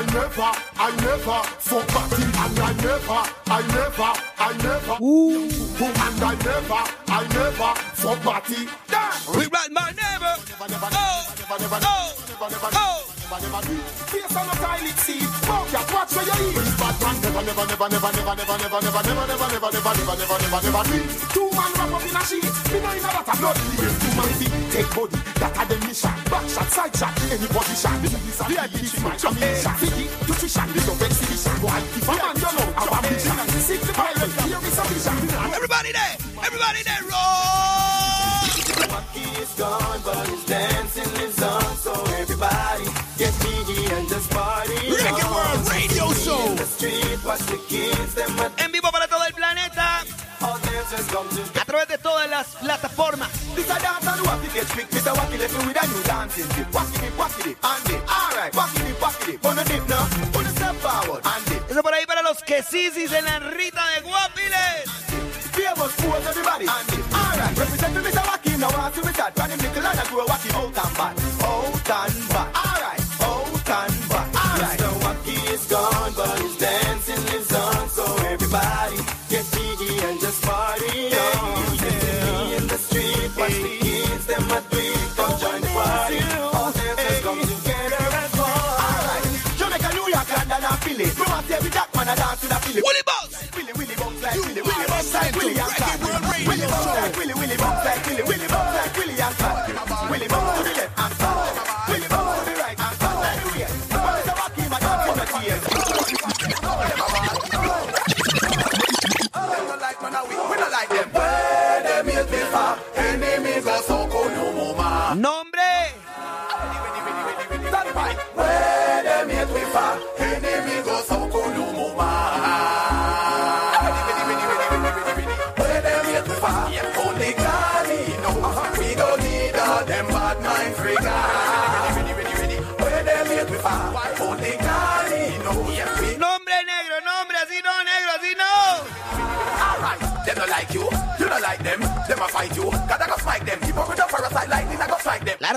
I never, I never, fuck party, and I never, I never, I never, boom, and I never, I never, fuck party. We run my neighbor. Oh, oh, oh. Face on a toilet seat, smoke ya, watch where you eat. Bad man never, never, never, never, never, never, never, never, never, never, never, never, never, never, never, never do. Two man wrap up in a sheet, me know in a that a blood leak. Two man feet, take body, that a them mission. Back shot, side shot, any position. This is a VIP man, ammunition. Figgy, nutrition, this of exhibition. Why, if a man don't know, our ambition. Sick the pilot, here is a vision. Everybody there, everybody there, roll. He is gone, but his dancing lives on. So everybody get jiggy and just party. Reggae World Radio Show. In the street, watch the kids, them En vivo para todo el planeta. all dancers come to A través de todas las plataformas. This a dance and wacky get trick. Mr. Wacky left me with a new dancing tip. Wacky dip, wacky dip, and dip. Por ahí para los que en la Rita de Guapiles. Famous fools, everybody. And. Alright, representing Mr. Wacky now. I see me start. Brand new nickel and I grow What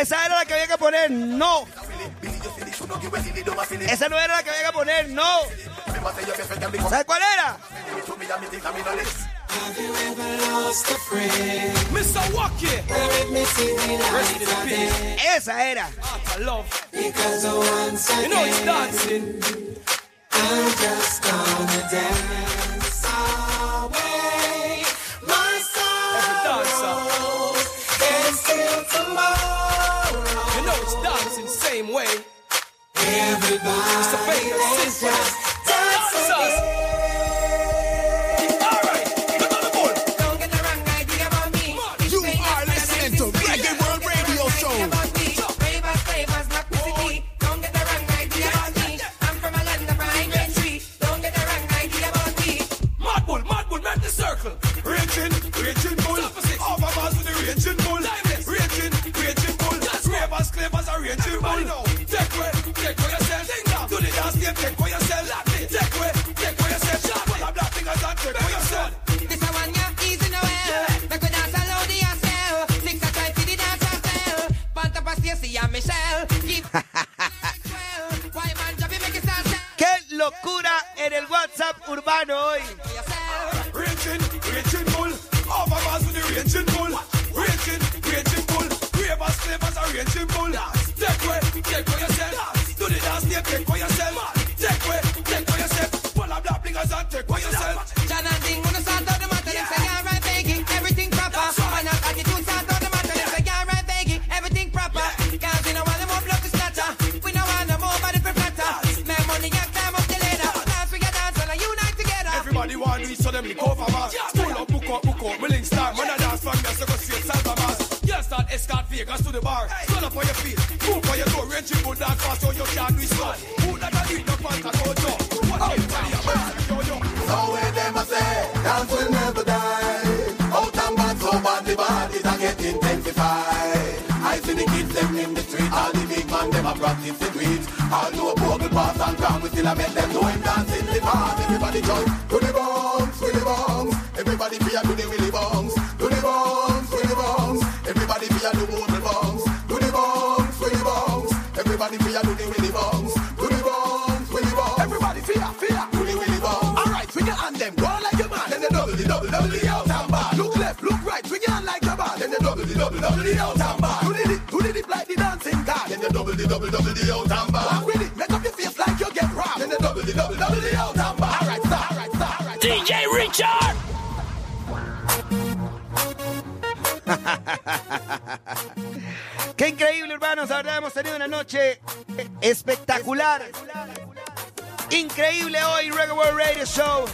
Esa era la que había que poner, no. Esa no era la que había que poner, no. ¿Sabes cuál era? Have you ever lost a friend? Mr. Walker. Esa era. Because once again, you know it's dancing. I'm just gonna dance away my sorrows Dance till tomorrow. You know it's dancing the same way. Everybody, Mr. Baker, just dance, dance. ¡Qué locura en el WhatsApp urbano hoy! to the bar. Hey. Stand up on your feet. Move for your door. Range you that fast so you can't do it. Who that I need no pants and no job. What oh. everybody a man yo yo. So when them a say, dance will never die. Out and back so bad the bodies are getting intensified. I see the kids them in the street. All the big man them a practice the tweet. All know about the pass and crown. We still a make them know him dancing the party. Everybody jump to the bombs, to the bombs. Everybody fear to the double the out and back. You did it, you did it like the dancing god. Then you double the double double the out and back. Walk with it, make up your face like you get robbed. Then you double the double double the out and back. All right, stop, all right, stop, all right. Stop. DJ Richard. Qué increíble, hermanos. Ahora hemos tenido una noche espectacular. Increíble hoy, Reggae World Radio Show.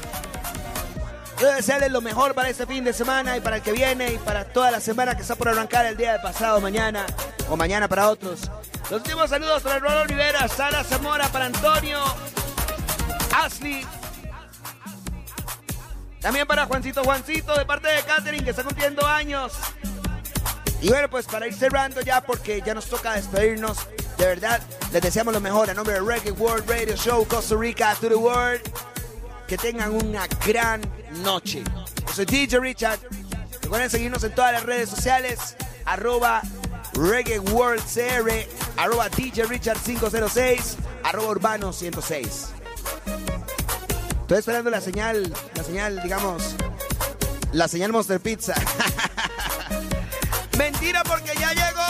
Quiero desearles lo mejor para este fin de semana y para el que viene y para toda la semana que está por arrancar el día de pasado, mañana o mañana para otros. Los últimos saludos para Eduardo Rivera, Sara Zamora, para Antonio, Ashley. También para Juancito Juancito de parte de Catherine que está cumpliendo años. Y bueno, pues para ir cerrando ya porque ya nos toca despedirnos. De verdad, les deseamos lo mejor a nombre de Reggae World Radio Show Costa Rica to the World. Que tengan una gran noche. Yo soy DJ Richard. Recuerden seguirnos en todas las redes sociales. Arroba Reggae World CR. Arroba DJ Richard 506. Arroba Urbano 106. Estoy esperando la señal, la señal, digamos, la señal Monster Pizza. Mentira porque ya llegó.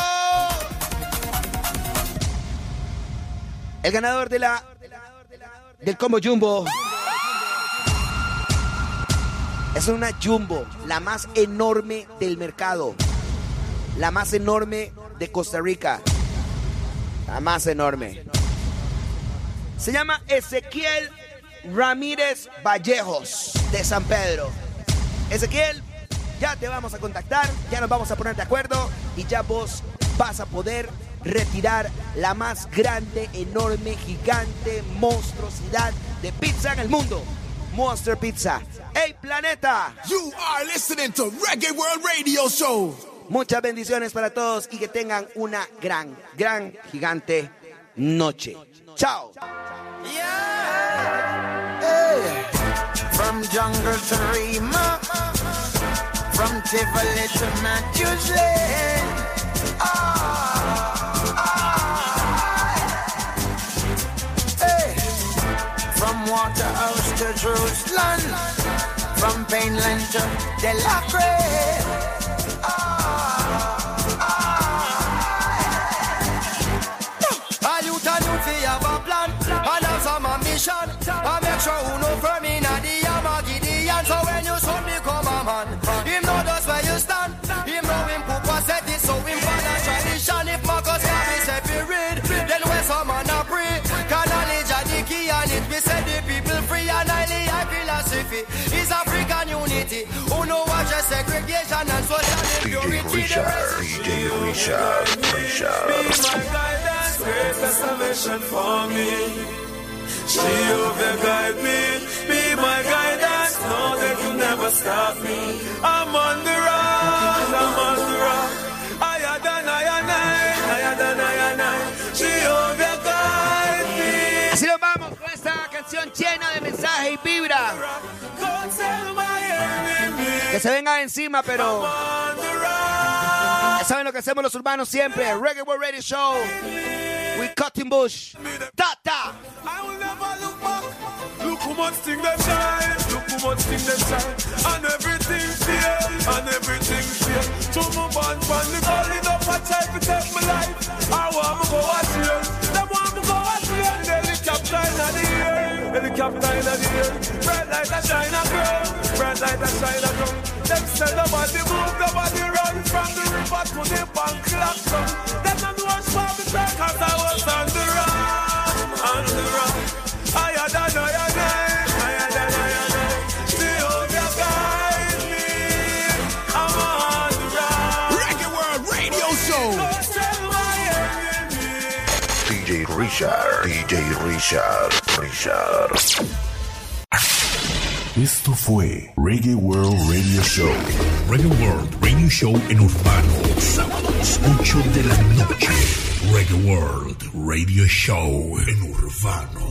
El ganador de la del combo Jumbo. Es una Jumbo, la más enorme del mercado. La más enorme de Costa Rica. La más enorme. Se llama Ezequiel Ramírez Vallejos de San Pedro. Ezequiel, ya te vamos a contactar, ya nos vamos a poner de acuerdo y ya vos vas a poder retirar la más grande, enorme, gigante monstruosidad de pizza en el mundo. Monster Pizza. ¡Hey, planeta! You are listening to Reggae World Radio Show. Muchas bendiciones para todos y que tengan una gran, gran, gigante noche. Chao. Hey. From jungle to Rima, from Tivoli to Matthews Lane. Ah, Waterhouse to Jerusalem, from Painland to Delacre. All you can do fi have a plan And have some ambition And make sure who know firm in a segregation And social impurity DJ Richard, Richard. greatest salvation for me. Jehovah guide me, be my guidance. Know that you never stop me. I'm on the rock, I'm on the rock. Higher than higher night. Jehovah guide me. Así nos vamos con esta canción llena de mensaje y vibra. Que se venga encima, pero. Saben lo que hacemos los urbanos siempre. Reggae World Radio Show. We cutting bush. Ta ta. I will never look back. Look. Look. And. And. Helicopter in the air. Bright light shine a girl. Bright light shine a girl. Them say nobody move, nobody run from the river to the bank clock. Them what's for cause I was on the run, on the run. Higher than higher than, higher than higher than. Guide me. I'm on the run. Reggae World Radio Show. Go tell my enemy. DJ Richard, DJ Richard, Esto fue Reggae World Radio Show. Reggae World Radio Show en Urbano, sábados 8 de la noche. Reggae World Radio Show en Urbano.